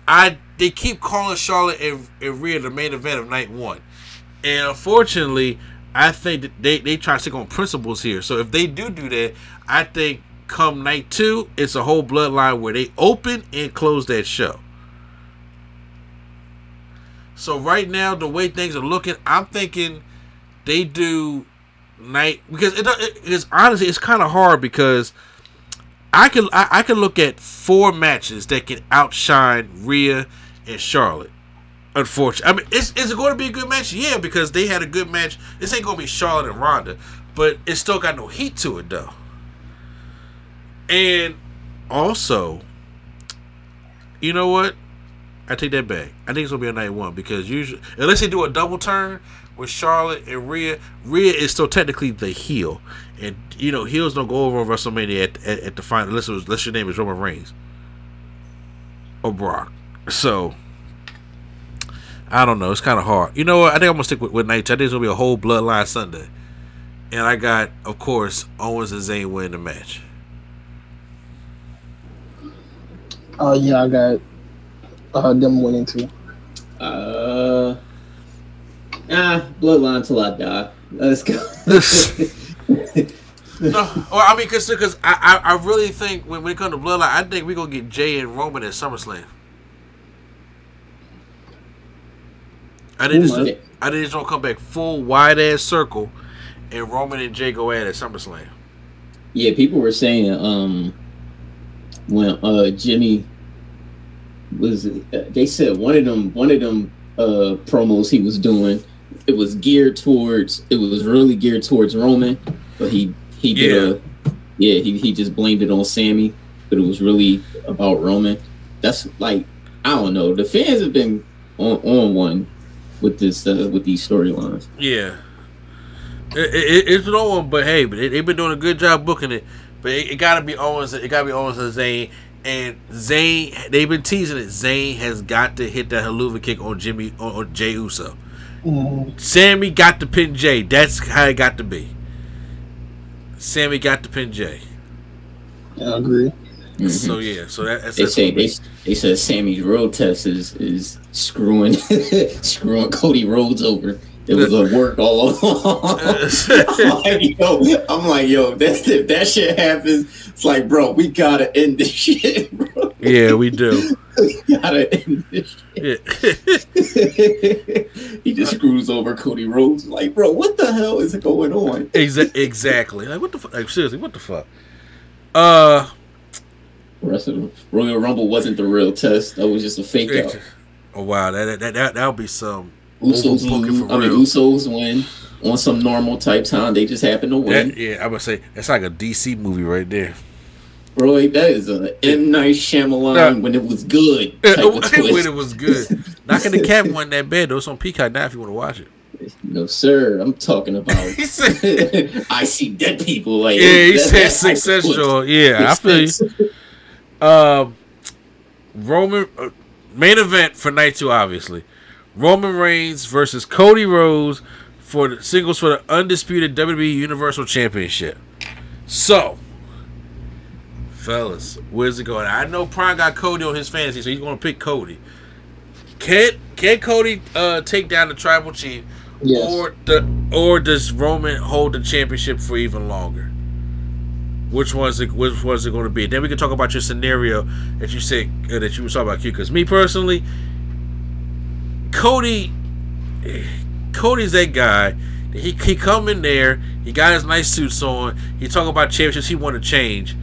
I they keep calling Charlotte and, and Rhea the main event of night one. And unfortunately, I think that they, they try to stick on principles here. So if they do do that, I think come night two, it's a whole bloodline where they open and close that show. So right now, the way things are looking, I'm thinking they do night because it, it is honestly it's kind of hard because I can I, I can look at four matches that can outshine Rhea and Charlotte. Unfortunately, I mean, is, is it going to be a good match? Yeah, because they had a good match. This ain't going to be Charlotte and Ronda, but it still got no heat to it though. And also, you know what? I take that back. I think it's gonna be a night one because usually, unless they do a double turn with Charlotte and Rhea, Rhea is still technically the heel, and you know heels don't go over on WrestleMania at, at, at the final. Unless, it was, unless your name is Roman Reigns or Brock. So I don't know. It's kind of hard. You know what? I think I'm gonna stick with, with night. I think it's gonna be a whole Bloodline Sunday, and I got, of course, Owens and Zayn win the match. Oh yeah, I got uh, them winning too. Uh, ah, bloodline till I die. Let's go. No, well, I mean, cause, cause I, I, I really think when, when it comes to Bloodline, I think we're gonna get Jey and Roman at SummerSlam. I think Ooh, this, I think it's gonna come back full wide ass circle, and Roman and Jey go at it at SummerSlam. yeah, people were saying um when uh Jimmy was they said one of them one of them uh promos he was doing it was geared towards it was really geared towards Roman, but he he did a yeah he he just blamed it on Sami, but it was really about Roman. That's like I don't know. The fans have been on on one with this uh, with these storylines. Yeah, it, it, it's no one, but hey, but they, they've been doing a good job booking it. But it, it gotta be Owens. It gotta be Owens and Zayn. And Zayn, they've been teasing it. Zayn has got to hit that Helluva kick on Jimmy on, on Jey Uso. Mhm. Sami got to pin Jey. That's how it got to be. Sami got to pin Jey. Yeah, I agree. So yeah, so that, that's, They that's say they, they said Sami's road test is is screwing screwing Cody Rhodes over. It was a work all along. I'm like, yo, I'm like, yo, that if that shit happens, it's like, bro, we gotta end this shit, bro. yeah, we do. We gotta end this Yeah. shit. he just screws over Cody Rhodes. Like, bro, what the hell is going on? Exa- exactly. Like what the fuck? Like seriously, what the fuck? Uh, The rest of the Royal Rumble wasn't the real test. That was just a fake out. oh wow, that that that that'll be some Usos overbooking I mean. Usos win on some normal type time. They just happen to win. That, yeah, I would say that's like a DC movie right there. Roy, that is a M Night Shyamalan Yeah. when it was good. Yeah, Type of when it was good. Knock at the Cabin wasn't that bad though. It's on Peacock now if you want to watch it. No, sir. I'm talking about. Said, I see dead people. Like yeah, he that- said that type of successful. twist. Yeah, I feel you. Um, Roman uh, main event for night two, obviously. Roman Reigns versus Cody Rhodes for the singles for the undisputed WWE Universal Championship. So, fellas, where's it going? I know Prime got Cody on his fantasy, so he's going to pick Cody. Can can Cody uh, take down the Tribal Chief, Yes. or the or does Roman hold the championship for even longer? Which one's it? Which one's it going to be? Then we can talk about your scenario that you said uh, that you were talking about. Because me personally, Cody, Cody's that guy. He he come in there. He got his nice suits on. He talk about championships. He want to change.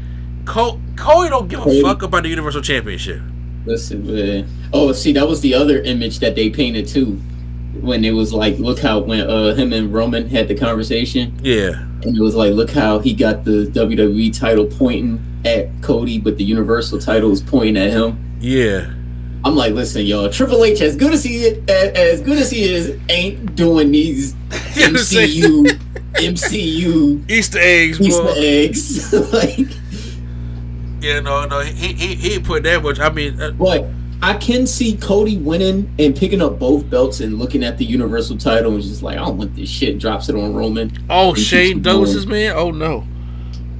Cody don't give a fuck about the Universal Championship. Listen, man. Oh, see, that was the other image that they painted too. When it was like, look how when uh him and Roman had the conversation, Yeah, and it was like, look how he got the WWE title pointing at Cody, but the Universal title is pointing at him. yeah. I'm like, listen, y'all, Triple H, as good as he is, as good as he is, ain't doing these You know what MCU MCU Easter eggs, Easter boy. eggs. like, Yeah, no, no. He he he put that much. I mean, uh, but I can see Cody winning and picking up both belts and looking at the Universal title and just like, I don't want this shit. Drops it on Roman. oh, He Shane keeps Douglas's man. Oh no.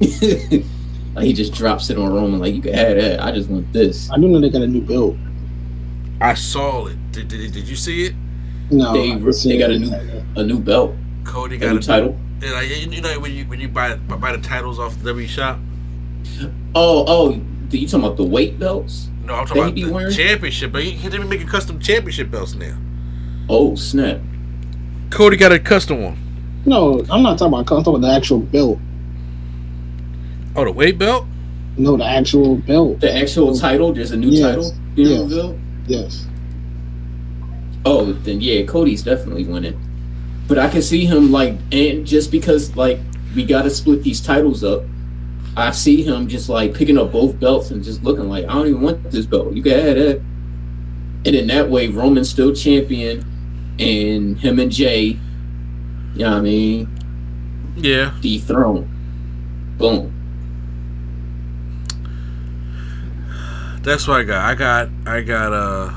like he just drops it on Roman. Like you can have that. I just want this. I do know they got a new build. I saw it. Did, did, did you see it? No, They I haven't they got a new a new belt, Cody got a got new a title. And like, you you know when you when you buy buy the titles off the W shop. Oh oh, you talking about the weight belts? No, I'm talking he about the championship. But he, he didn't making custom championship belts now. Oh snap! Cody got a custom one. No, I'm not talking about. custom. I'm talking about the actual belt. Oh, the weight belt. No, the actual belt. The actual title. There's a new Yes, title being yes. revealed. Yes. Oh, then yeah, Cody's definitely winning. But I can see him like, and just because like we got to split these titles up, I see him just like picking up both belts and just looking like I don't even want this belt. You can have that. And in that way, Roman's still champion, and him and Jey, you know what I mean, Yeah. dethroned. Boom. That's what I got. I got I got uh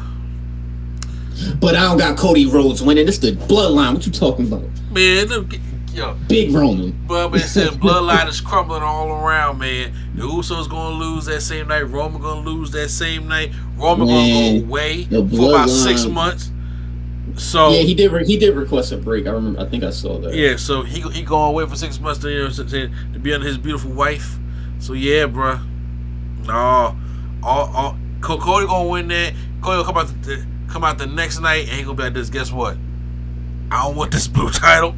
But I don't got Cody Rhodes winning. It's the bloodline. What you talking about? man, them, yo, Big Roman. But man said bloodline is crumbling all around, man. The Usos gonna lose that same night. Roman gonna lose that same night. Roman gonna go away for about six months. So Yeah, he did. Re- he did request a break. I remember. I think I saw that. Yeah, so he he going away for six months to you know to, to to be under his beautiful wife. So yeah, bruh. No, all all Cody gonna win that. Cody will come out the, come out the next night and he gonna be like this. Guess what? I don't want this blue title.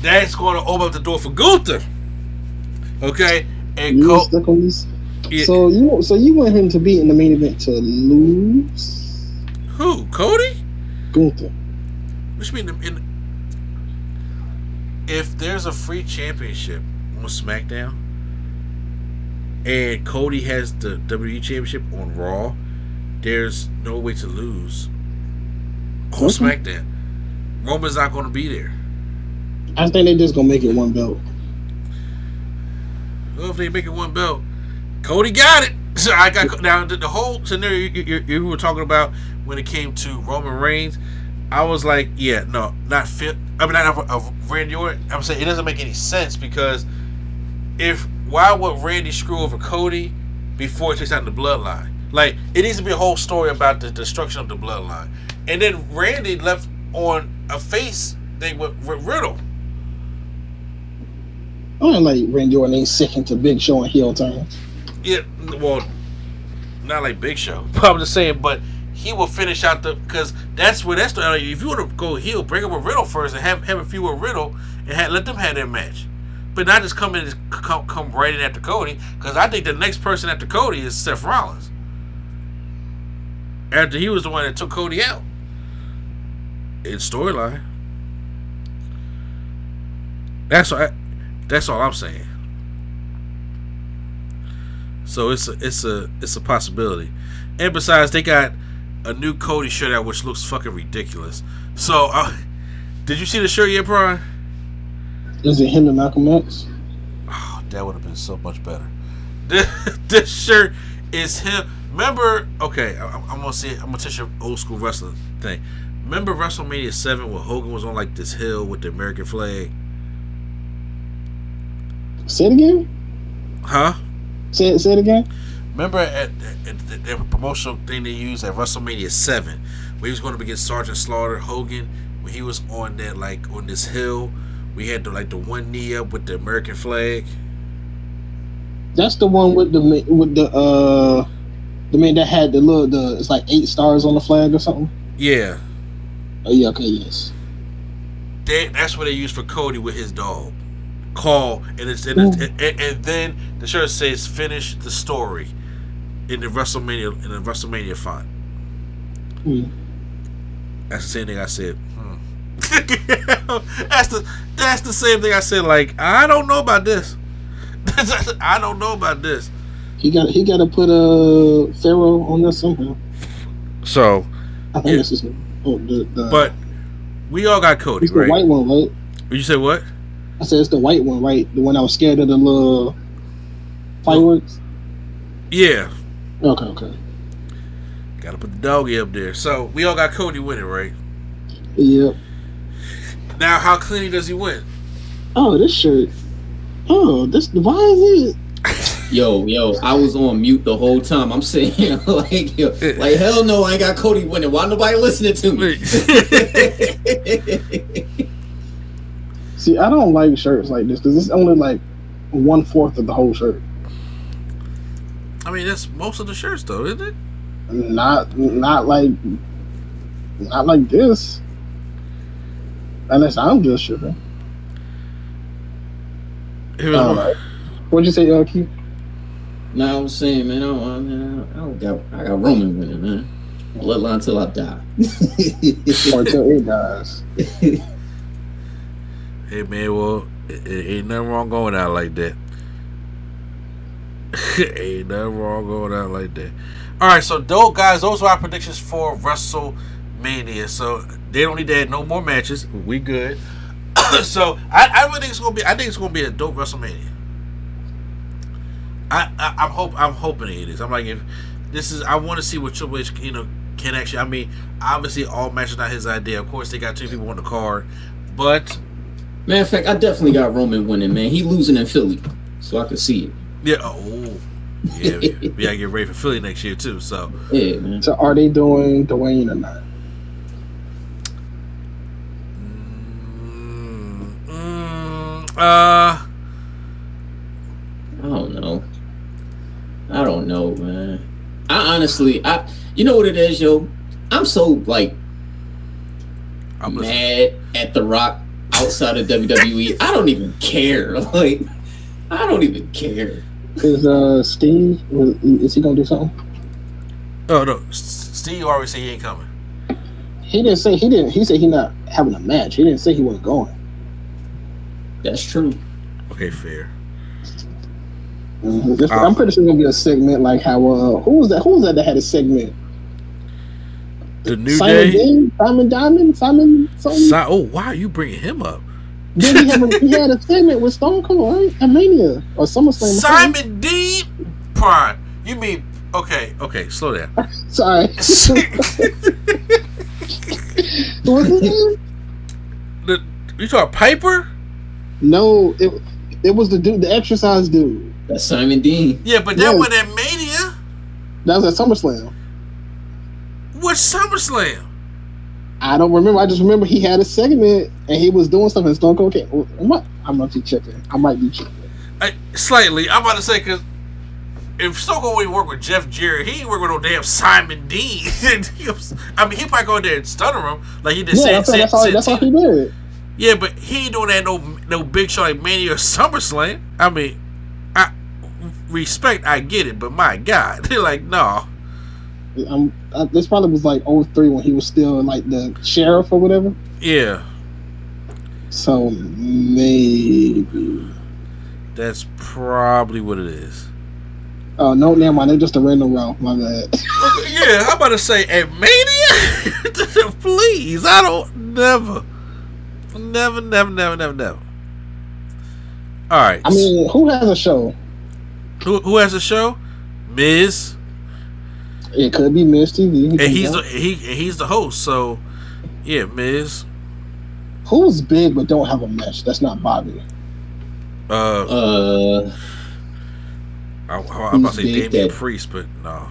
That's gonna open up the door for Gunther. Okay, and You Co- stuck on this. yeah, So you so you want him to be in the main event to lose who? Cody? Gunther? Which mean in, if there's a free championship on SmackDown and Cody has the WWE championship on Raw, there's no way to lose on Okay. SmackDown. Roman's not going to be there. I think they're just gonna make it one belt. Well, if they make it one belt, Cody got it. So I got now the, the whole scenario you, you, you were talking about when it came to Roman Reigns. I was like, yeah, no, not fit. I mean, not of Randy Orton. I'm saying it doesn't make any sense because if why would Randy screw over Cody before it takes out the bloodline? Like it needs to be a whole story about the destruction of the bloodline, and then Randy left on a face thing with, with Riddle. I don't like Randy Orton ain't second to Big Show and heel turn. Yeah, well, not like Big Show. But I'm just saying, but he will finish out the because that's where that's the if you want to go heel, break up with Riddle first and have have a few with Riddle and have, let them have their match, but not just come in and come, come right in after Cody because I think the next person after Cody is Seth Rollins. After he was the one that took Cody out in storyline. That's all. That's all I'm saying. So it's a it's a it's a possibility. And besides, they got a new Cody shirt out, which looks fucking ridiculous. So, uh, did you see the shirt yet, Brian? Is it him and Malcolm X? Oh, that would have been so much better. This, this shirt is him. Remember? Okay, I, I'm gonna see. I'm gonna touch your old school wrestling thing. Remember WrestleMania Seven when Hogan was on like this hill with the American flag? Say it again. Huh? Say it. Say it again. Remember at, at, at the promotional thing they used at WrestleMania Seven, where he was going to begin Sergeant Slaughter Hogan, when he was on that like on this hill, we had the like the one knee up with the American flag. That's the one with the with the uh the man that had the little the it's like eight stars on the flag or something. Yeah, Oh yeah. Okay. Yes. they, that's what they used for Cody with his dog. Call and it's and, it's, and, and then the shirt says finish the story in the WrestleMania in the WrestleMania font. Hmm. That's the same thing I said. Hmm. that's the that's the same thing I said. Like I don't know about this. I don't know about this. He got he got to put a uh, Pharaoh on there somehow. So, I think Yeah. that's his name. Oh, the, the, but we all got Cody, it's the white one, right? You say what? I said it's the white one, right? The one I was scared of the little fireworks. Yeah, Okay, okay. got to put the doggy up there. So we all got Cody winning, right? Yep. Now, how clean does he win? Oh, this shirt. Oh, this. Why is it? Yo, yo, I was on mute the whole time. I'm saying like, yo, like hell no, I ain't got Cody winning. Why nobody listening to me? See, I don't like shirts like this because it's only like one fourth of the whole shirt. I mean, that's most of the shirts, though, isn't it? Not, not like, not like this. Unless I'm just tripping. It was All right. What'd you say, uh, Keith? nah, I'm saying, man, I don't, I, mean, I don't got, I got Roman winning, man. Bloodline till I die. Or till it dies. Hey man, well, it, it ain't nothing wrong going out like that. Ain't nothing wrong going out like that. All right, so those guys, those are our predictions for WrestleMania. So they don't need to add no more matches. We good. so I, I really think it's gonna be. I think it's gonna be a dope WrestleMania. I, I I'm hope I'm hoping it is. I'm like if this is. I want to see what Triple H you know can actually. I mean, obviously all matches not his idea. Of course, they got two people on the card, but Matter of fact, I definitely got Roman winning, man. He losing in Philly, so I can see it. yeah. Oh, yeah. we we gotta get ready for Philly next year too. So Yeah, man. So are they doing Dwayne or not? mm, mm, uh. I don't know. I don't know, man. I honestly, I you know what it is, yo. I'm so like I'm listening. mad at The Rock outside of WWE. I don't even care. Like, I don't even care. Is uh Steve? Is he gonna do something? Oh no, Steve already said he ain't coming. He didn't say he didn't. He said he not having a match. He didn't say he wasn't going. That's true. Okay, fair. Mhm. This- Um, I'm pretty sure it's gonna be a segment like how uh who was that? Who was that that had a segment? The New Simon Day. Dean? Simon Diamond, Simon something. Si- oh, why are you bringing him up? Then he, had a, he had a segment with Stone Cold, right? At Mania or SummerSlam. Simon D. Prime. You mean okay? Okay, slow down. Sorry. What's his name? the, you talking Piper? No, it it was the dude, the exercise dude. That's Simon Dean. Yeah, but that Yes. wasn't at Mania. That was at SummerSlam. What SummerSlam? I don't remember. I just remember he had a segment and he was doing something. Stone Cold came. What? I'm not be checking. I might be checking. I, uh, slightly. I'm about to say because if Stone Cold would work with Jeff Jarrett, he ain't work with no damn Simon Dean. I mean, he probably go in there and stunner him like he did. Yeah, San- that's, all- that's San- all. That's all he did. Yeah, but he ain't doing that no no big show like Mania or SummerSlam. I mean, I respect, I get it, but my God, they're like, no. Um, uh, this probably was like 03 when he was still like the sheriff or whatever. Yeah, So maybe. that's probably what it is. Oh no, never mind. They're just a random round. My bad. yeah, I'm about to say at Mania. Please, I don't never, never, never, never, never, never. All right. I mean, who has a show? who who has a show? Miz, It could be Miz TV. and he's the, he he's the host. So, yeah, Miz. who's big but don't have a match. That's not Bobby. Uh, Uh, I, I'm about to say Damian that- Priest, but no.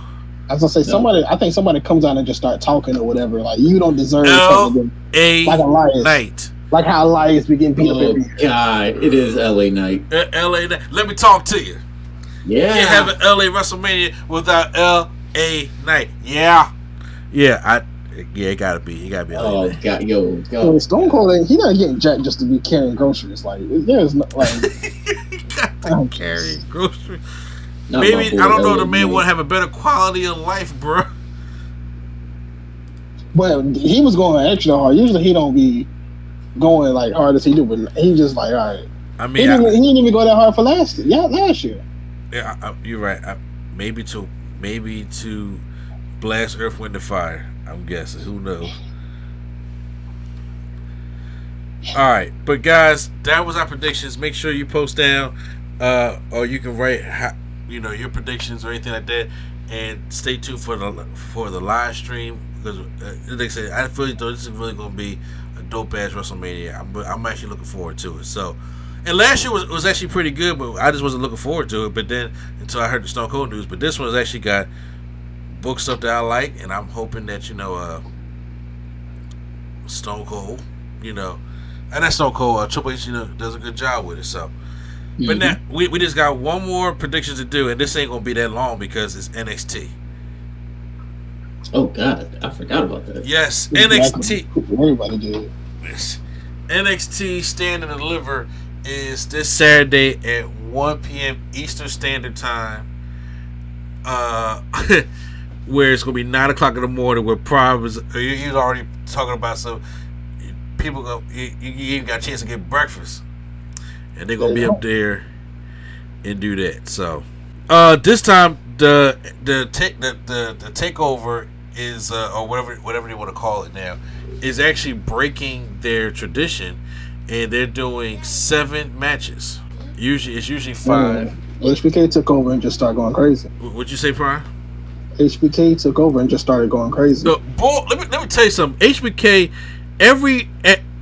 I was gonna say somebody. I think somebody comes out and just start talking or whatever. Like you don't deserve L. A Like Elias. night. Like how Elias be getting beat up oh every year. God, it is LA Knight. Uh, L.A. Knight. Let me talk to you. Yeah. You have an L.A. WrestleMania without L.A. Knight. Yeah, yeah. I yeah, it gotta be. It gotta be L.A. oh night. God, yo, Well, go. Stone Cold, ain't- he not getting jacked just to be carrying groceries. Like there's no like. Got to carry groceries. Not Maybe I don't know. The man Knight. would have a better quality of life, bro. But he was going extra hard. Usually he don't be going like hard as he do, but he just like all right. I He mean, didn't, I, he didn't even go that hard for last year. yeah last year. yeah, I, you're right. I, maybe to maybe to blast Earth, Wind, and Fire. I'm guessing. Who knows? All right, but guys, that was our predictions. Make sure you post down, uh, or you can write, how, you know, your predictions or anything like that, and stay tuned for the for the live stream because, uh, like I said, I feel like this is really going to be dope ass WrestleMania. I'm, I'm actually looking forward to it. So, and last year was was actually pretty good, but I just wasn't looking forward to it. But then until I heard the Stone Cold news, but this one has actually got book stuff that I like, and I'm hoping that you know, uh, Stone Cold, you know, and that's Stone Cold. Uh, Triple H, you know, does a good job with it. So, but Mhm. now we, we just got one more prediction to do, and this ain't gonna be that long because it's NXT. Oh God, I forgot about that. Yes. NXT. Everybody did. Yes. NXT Stand and Deliver is this Saturday at 1 p.m. Eastern Standard Time. Uh, where it's gonna be nine o'clock in the morning. Where was, he he was already talking about some people. Go, you, you even got a chance to get breakfast, and they're gonna be up there and do that. So Uh, this time the the take the, the the takeover is uh, or whatever whatever they want to call it now is actually breaking their tradition, and they're doing seven matches. Usually it's usually five. Mm. HBK took over and just started going crazy. What'd you say, Prime? HBK took over and just started going crazy. No, boy, let me let me tell you something. HBK, every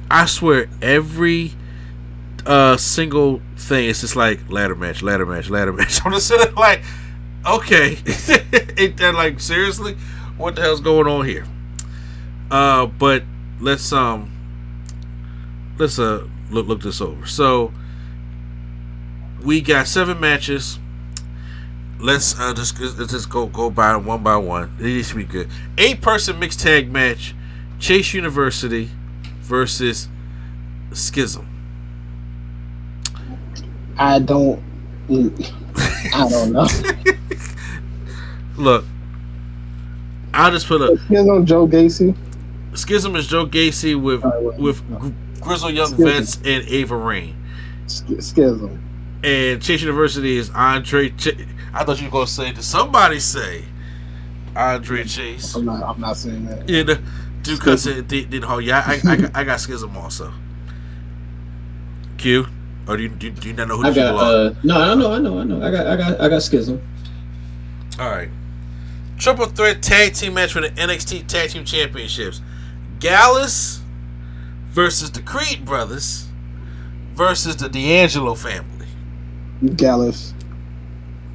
I swear every uh single thing it's just like ladder match, ladder match, ladder match. I'm just sitting like, okay, Ain't that like seriously, what the hell's going on here? Uh, but let's um, let's uh look look this over. So we got seven matches. Let's uh, just let's just go go by them one by one. It should be good. Eight person mixed tag match: Chase University versus Schism. I don't. I don't know. Look, I'll just put a You know Joe Gacy. Schism is Joe Gacy with All right, well, with Gr- Grizzle Young Schism. Vets and Ava Raine. Sch- Schism. And Chase University is Andre. Ch- I thought you were gonna say. Did somebody say Andre Chase? I'm not. I'm not saying that. Yeah, the dude cuts it. Did, did oh yeah, I, I, got- I got Schism also. Q, or do you, do, you- do you not know who I these got uh no, I don't know, I know, I know. I got I got I got schism. All right. Triple threat tag team match for the NXT Tag Team Championships. Gallus versus the Creed brothers versus the D'Angelo family. Gallus.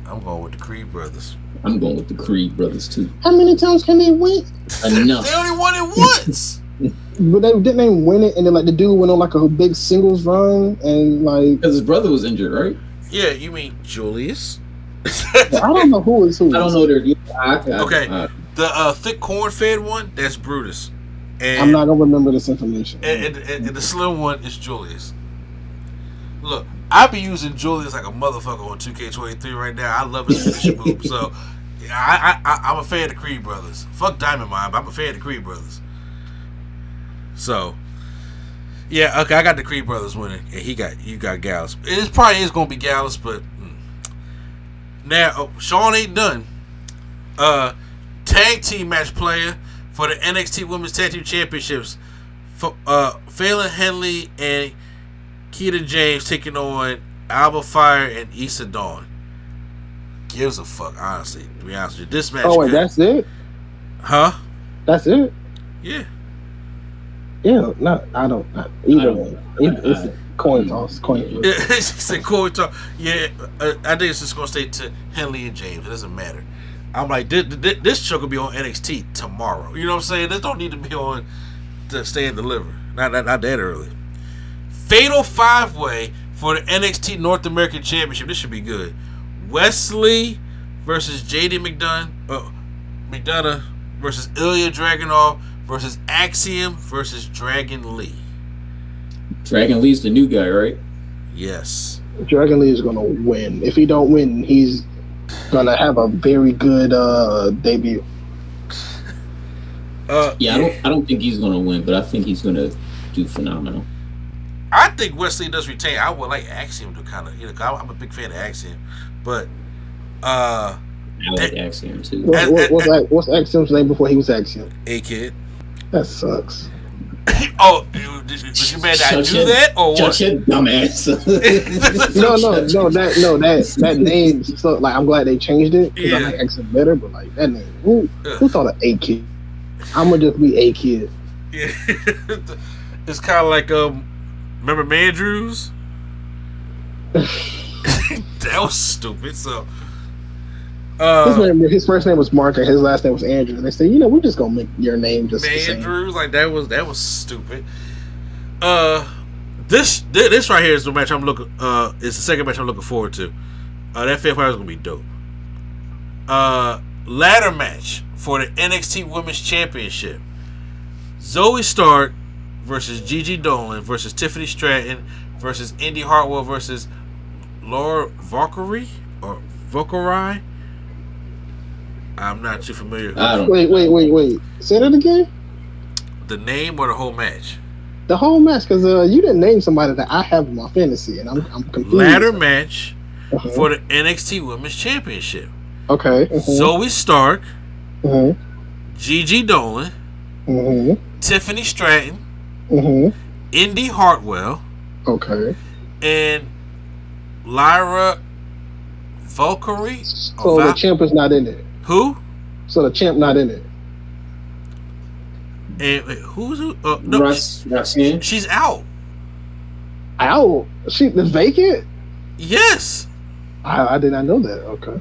I'm going with the Creed brothers. I'm going with the Creed brothers too. How many times can they win? Enough. They only won it once. But they didn't they win it, and then like the dude went on like a big singles run, and like Because his brother was injured, right? yeah, you mean Julius? I don't know who is who. I don't know their. yeah, I, I, Okay. I- The uh, thick corn fed one, that's Brutus. And, I'm not gonna remember this information. and, and, and, and the slim one is Julius. Look, I be using Julius like a motherfucker on 2K23 right now. I love his finisher move. So, yeah, I, I, I, I'm a fan of the Creed brothers. Fuck Diamond Mine, but I'm a fan of the Creed brothers. So, yeah, okay, I got the Creed brothers winning, and he got you got Gallus. It probably is gonna be Gallus, but. Now oh, Sean ain't done. Uh, tag team match player for the NXT Women's Tag Team Championships. For, uh, Fallon Henley and Kiana James taking on Alba Fyre and Isla Dawn. Gives a fuck, honestly. To be honest with you, this match. oh wait, good. that's it. huh? That's it. Yeah. Yeah, no, I don't. Not, either one. It- It's a coin toss. Coin flip. Said Corey talk. Yeah, uh, I think it's just gonna stay to Henley and James. It doesn't matter. I'm like, this, this, this show could be on NXT tomorrow. You know what I'm saying? This don't need to be on to Stand and Deliver. Not, not, not that early. Fatal five way for the NXT North American Championship. This should be good. Wes Lee versus JD McDonagh, uh, McDonagh versus Ilya Dragunov versus Axiom versus Dragon Lee. Dragon Lee's the new guy, right? Yes. Dragon Lee is gonna win. If he don't win, he's gonna have a very good uh debut. Uh, Yeah, I don't. I don't think he's gonna win, but I think he's gonna do phenomenal. I think Wes Lee does retain. I would like Axiom to kind of, you know, 'cause I'm a big fan of Axiom, but uh, I like Axiom too. What, what, what's, Ac- what's Axiom's name before he was Axiom? A-Kid. That sucks. Oh, you- did, did you mad that I Shut do your- that or Shut what? your dumbass. No, no, no. That no, that that name. So like, I'm glad they changed it because I like Axiom better. But like that name, who who thought of A-Kid? I'm gonna just be a kid. Yeah. it's kind of like um, remember Mandrews? that was stupid. So, His, uh, name, his first name was Mark and his last name was Andrew. And they said, you know, we're just gonna make your name just same. Like that was that was stupid. Uh, this thi- this right here is the match I'm looking. Uh, it's the second match I'm looking forward to. Uh, that fifth is gonna be dope. Uh, ladder match for the NXT Women's Championship. Zoey Stark versus Gigi Dolan versus Tiffany Stratton versus Indy Hartwell versus Lyra Valkyria or Valkyrie. I'm not too familiar. I don't. Wait, wait, wait, wait. Say that again. The name or the whole match? The whole match, because uh, you didn't name somebody that I have in my fantasy, and I'm I'm confused. Ladder match for the NXT Women's Championship. Okay. mhm, Zoey Stark, mhm, Gigi Dolan, mhm, Tiffany Stratton, mhm. Indy Hartwell, Okay. and Lyra Valkyria. So Oh, the champ is not in it. Who? So the champ not in it. And wait, who's who? Uh, no, Russ, Roxanne. she's out. Ow! She is vacant. Yes, I, I did not know that. Okay.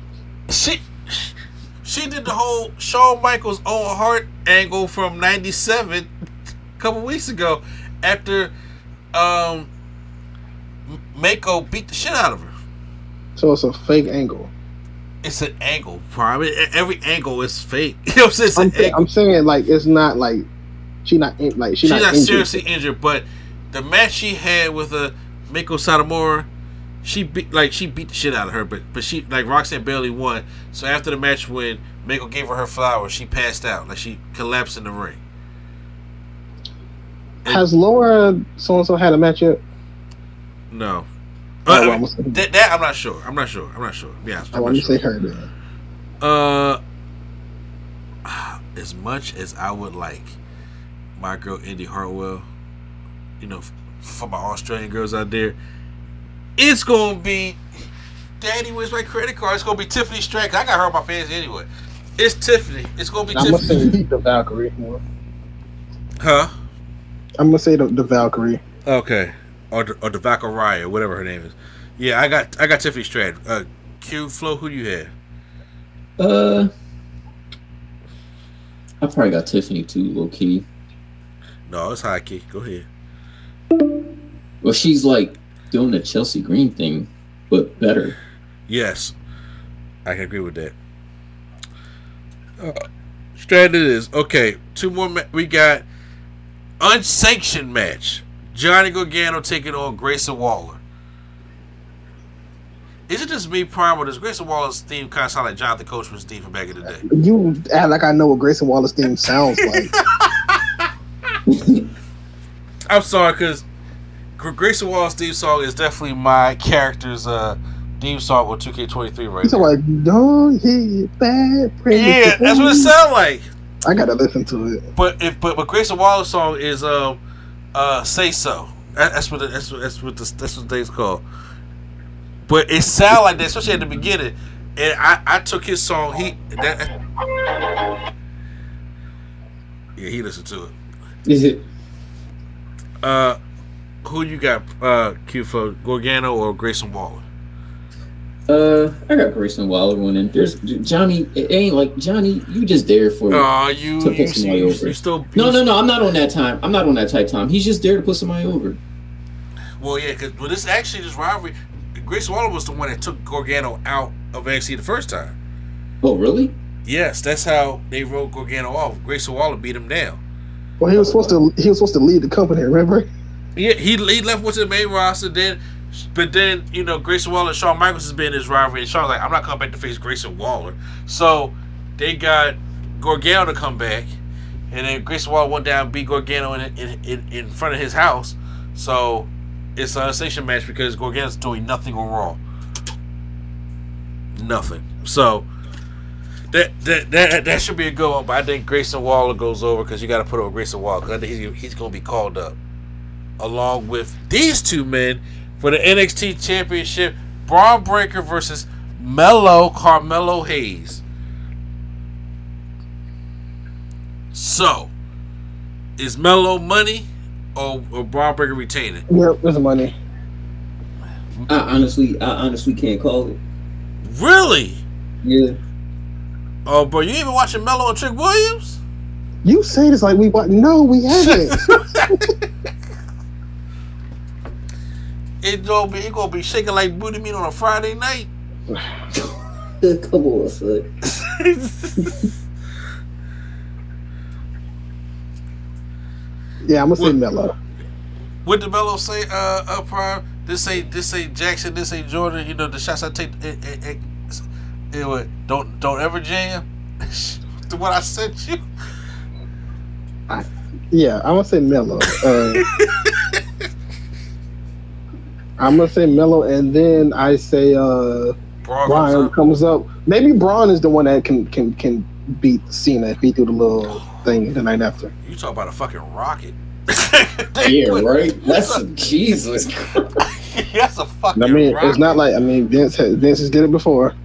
she she did the whole Shawn Michaels Owen Hart angle from '97 a couple weeks ago after um Meiko beat the shit out of her. So it's a fake angle. It's an angle, prime. E- Every angle is fake. You know what I'm saying? I'm, saying. I'm saying like it's not like she not in, like she She's not, not injured. seriously injured, but the match she had with uh, Meiko Satomura, she beat like she beat the shit out of her, but but she like Roxanne barely won. So after the match, when Meiko gave her her flowers, she passed out, like she collapsed in the ring. Has Laura so and so had a match yet? No, Oh, Uh, well, that, that I'm not sure. I'm not sure. I'm not sure. Yeah, I want to say her then. Uh, as much as I would like my girl Indy Hartwell, you know, for my Australian girls out there, it's gonna be Daddy, where's my credit card? It's gonna be Tiffany Stratton. I got her on my fans anyway. It's Tiffany. It's gonna be I'm gonna Tiffany. say the Valkyrie. Huh? I'm gonna say the, the Valkyrie. Okay. Or the, or whatever her name is. Yeah, I got I got Tiffany Stratton. Uh, Q Flow, who do you have? Uh, I probably got Tiffany too, low key. No, it's High Key. Go ahead. Well, she's like doing the Chelsea Green thing, but better. Yes, I can agree with that. Uh, Stratton it is. Okay, two more. Ma- we got unsanctioned match. Johnny Gargano taking on Grayson Waller. Is it just me, Prime, or does Grayson Waller's theme kind of sound like Jonathan Coachman's theme from back in the day? You act like I know what Grayson Waller's theme sounds like. I'm sorry, because Grayson Waller's theme song is definitely my character's uh, theme song with 2K23 right now. like don't hit bad. praise Yeah, that's what it sounds like. I gotta listen to it. But if but but Grayson Waller's song is um uh say so. That's what that's what that's what the, that's what the thing's called. But it sound like that, especially at the beginning. And I I took his song. He that. Yeah, he listened to it. Is it? Uh, who you got? Uh, Q for Gargano or Grayson Waller? Uh, I got Grayson Waller in There's Johnny. It ain't like Johnny. You just there for Oh, you to you, put somebody you, over. you still No, no, no. I'm not on that time. I'm not on that type time. He's just there to put somebody over. Well, yeah, because well, this actually this rivalry. Grayson Waller was the one that took Gargano out of NXT the first time. Oh, really? Yes, that's how they wrote Gargano off. Grayson Waller beat him down. Well, he was supposed to. He was supposed to lead the company. Remember? Yeah, he, he left with the main roster. Then, but then you know Grayson Waller and Shawn Michaels has been his rivalry. And Shawn's like, I'm not coming back to face Grayson Waller. So they got Gargano to come back, and then Grayson Waller went down beat Gargano in in, in, in front of his house. So it's a unsanctioned match because Gargano's doing nothing on Raw. Nothing. So that that that, that should be a good one. But I think Grayson Waller goes over because you got to put over Grayson Waller because I think he's, he's going to be called up along with these two men for the NXT Championship. Bron Breakker versus Melo Carmelo Hayes. So, is Melo money or, or Bron Breakker retaining? Yep, there's the money. I honestly, I honestly can't call it. Really? Yeah. Oh, bro, you even watching Melo and Trick Williams? You say this like we want. No, we haven't. It gonna be it gonna be shaking like booty meat on a Friday night. Come on, son. yeah, I'm gonna say What- Melo. What did Melo say? Uh, uh, Prime. This ain't this ain't Jackson. This ain't Jordan. You know the shots I take. It, it, it, it, what, don't don't ever jam. to what I sent you. Yeah, I'm gonna say Melo. Uh, I'm gonna say Melo, and then I say uh Bron Brian comes up. comes up. Maybe Bron is the one that can can can beat Cena if he do the little thing the night after. You talk about a fucking rocket. Yeah, right. That's Jesus. That's a fucking I mean, rocket. it's not like I mean Vince has, Vince has did it before.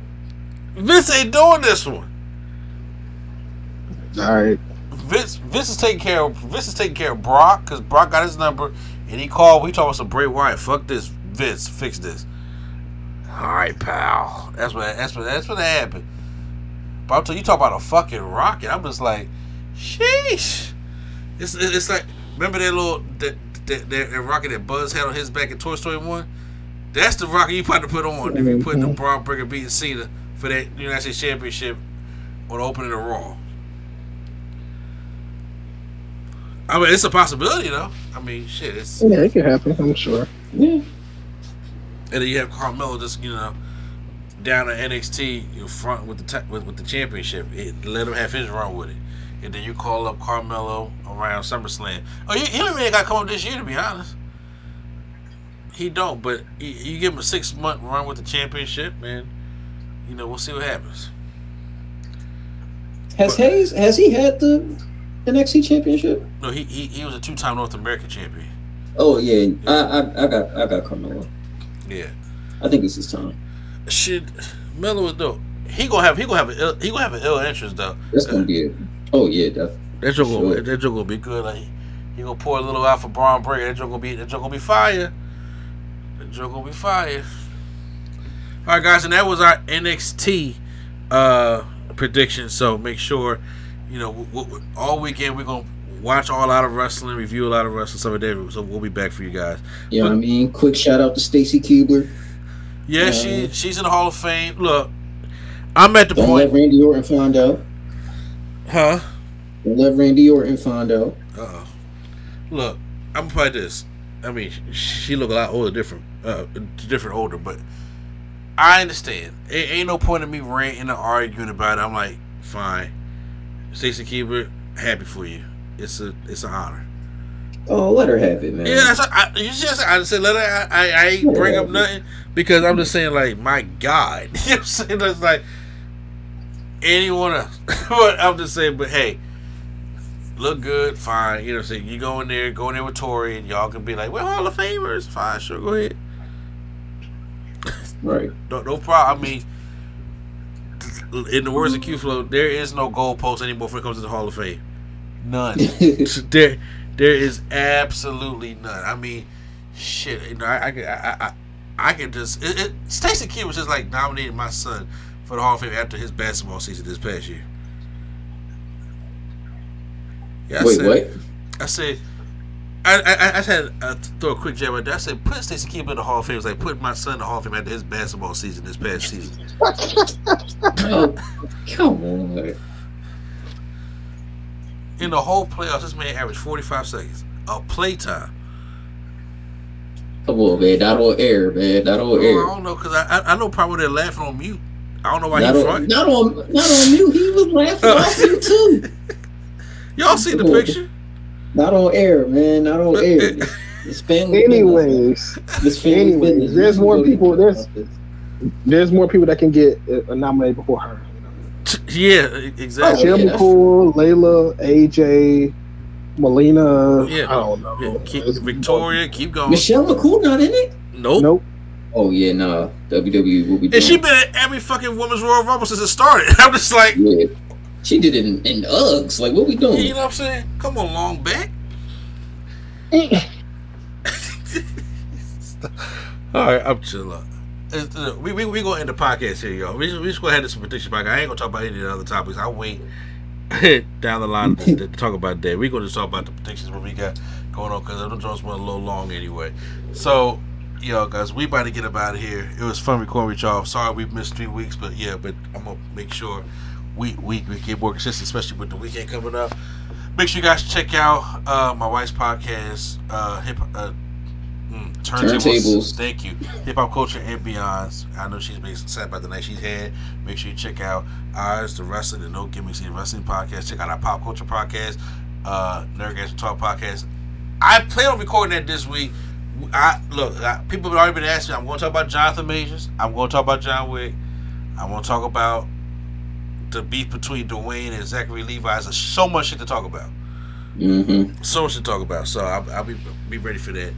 Vince ain't doing this one. All right, Vince Vince is taking care of Vince is taking care of Brock because Brock got his number and he called. We talking about some Bray Wyatt. Fuck this, Vince. Fix this. All right, pal. That's what that's what that's what happened. But I'm telling you, talk about a fucking rocket. I'm just like, sheesh. It's it's like remember that little that that, that, that rocket that Buzz had on his back in Toy Story One. That's the rocket you about to put on if you put the mm-hmm. Bron Breakker beating Cena for that United States Championship on the opening of Raw. I mean, it's a possibility though. I mean, shit. It's yeah, it could happen. I'm sure. Yeah. And then you have Carmelo just you know down at NXT in front with the with, with the championship. It, let him have his run with it, and then you call up Carmelo around SummerSlam. Oh, he, he don't really got to come up this year to be honest. He don't, but you, you give him a six month run with the championship, man. You know, we'll see what happens. Has Hayes has he had the NXT championship? No, he he, he was a two time North American champion. Oh yeah, I, I I got I got Carmelo. Yeah. I think it's his time. Should Melo is dope. He gonna have he gonna have an ill, he gonna have an ill entrance though. That's gonna be it. Oh yeah, definitely. That joke gonna that joke gonna be good. Like he gonna pour a little out for Bron Breakker. That joke gonna be that joke gonna be fire. That joke gonna be fire. All right, guys, and that was our NXT uh prediction. So make sure you know w- w- all weekend we're gonna watch all out of wrestling, review a lot of wrestling, stuff that. So we'll be back for you guys. You know what I mean? Quick shout out to Stacy Keibler. Yeah, Yeah. she she's in the Hall of Fame. Look, I'm at the Don't let point, Randy Orton find out. huh? Don't let Randy Orton find out. Uh, look, I'm play this. I mean, she look a lot older, different, uh, different older, but I understand. It ain't no point in me ranting or arguing about it. I'm like, fine. Stacy Keibler, happy for you. It's a, it's an honor. Oh, let her have it, man. Yeah, that's I, you just I just said let her. I, I, I ain't bring up nothing because I'm just saying like my God, you know what I'm saying? That's like anyone else. but I'm just saying, but hey, look good, fine. You know what I'm saying? You go in there, go in there with Tori, and y'all can be like, well, Hall of Famers, fine, sure, go ahead. Right. No, no problem. I mean, in the words of Q Flow, there is no goalpost anymore when it comes to the Hall of Fame. None. there, there is absolutely none. I mean, shit. You know, I, I, I, I, I can just. It, it, Stacey Key was just like nominating my son for the Hall of Fame after his basketball season this past year. Yeah, I Wait, said, what? I said. I, I, I had uh, to throw a quick jab at that. I said, put Stacy Keibler in the Hall of Fame. It was like putting my son in the Hall of Fame after his basketball season this past season. Oh, come on. In the whole playoffs, this man averaged 45 seconds of playtime. Come on, man. Not on air, man. Not on Oh, I don't know, because I, I, I know probably they're laughing on mute. I don't know why Not he on, front. not on, not on mute. He was laughing off you too. Y'all see the picture? Not on air, man. Not on air. It's family Anyways, business. It's family anyways, business. there's more people- there's- there's more people that can get uh, nominated before her. Yeah, exactly. yeah, Kim McCool, Layla, AJ, Melina. Yeah. I don't know. Yeah, keep, It's- Victoria, keep going. Michelle McCool not in it? Nope. Nope. Oh yeah, nah. WWE will be. And she been at every fucking women's Royal Rumble since it started. I'm just like, Yeah. She did it in, in Uggs. Like, what we doing? you know what I'm saying? Come on, long back. All right, I'm chilling. Uh, we we we gonna end the podcast here, y'all. We just, we just gonna have this prediction podcast. I ain't gonna talk about any of the other topics. I'll wait down the line to, to talk about that. We gonna just talk about the predictions what we got going on because them Jones went a little long anyway. So, yo, guys, we about to get up out of here. It was fun recording with y'all. Sorry we missed three weeks, but yeah, but I'm gonna make sure we we, we get more consistent, especially with the weekend coming up. Make sure you guys check out uh, my wife's podcast, uh, hip uh, mm, turntables. Thank you, hip hop culture and beyond. I know she's been sad about the night she's had. Make sure you check out ours, the wrestling, the No Gimmicks and Wrestling podcast. Check out our pop culture podcast, uh, Nerdgasm Talk podcast. I plan on recording that this week. I look. I, people have already been asking. Me, I'm going to talk about Jonathan Majors. I'm going to talk about John Wick. I'm going to talk about the beef between Dwayne and Zachary Levi. There's so much shit to talk about. Mm-hmm. So much to talk about. So I'll, I'll be be ready for that.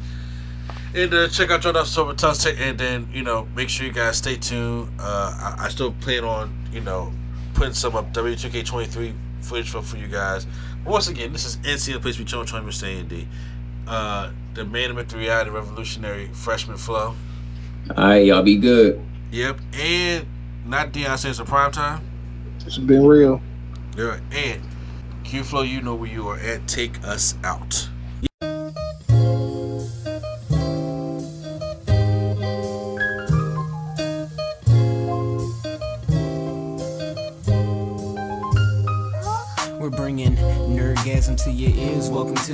And uh, check out Jordan Silver Tons Tech, and then you know make sure you guys stay tuned. Uh, I, I still plan on you know putting some up W2K23 footage for, for you guys. But once again, this is NC the place we chill trying to stay in D. Uh, the man of three eye, the revolutionary freshman flow. All right, y'all be good. Yep, and not Deion Sanders in prime time. It's been real. Yeah, and Q Flow, you know where you are at. Take us out.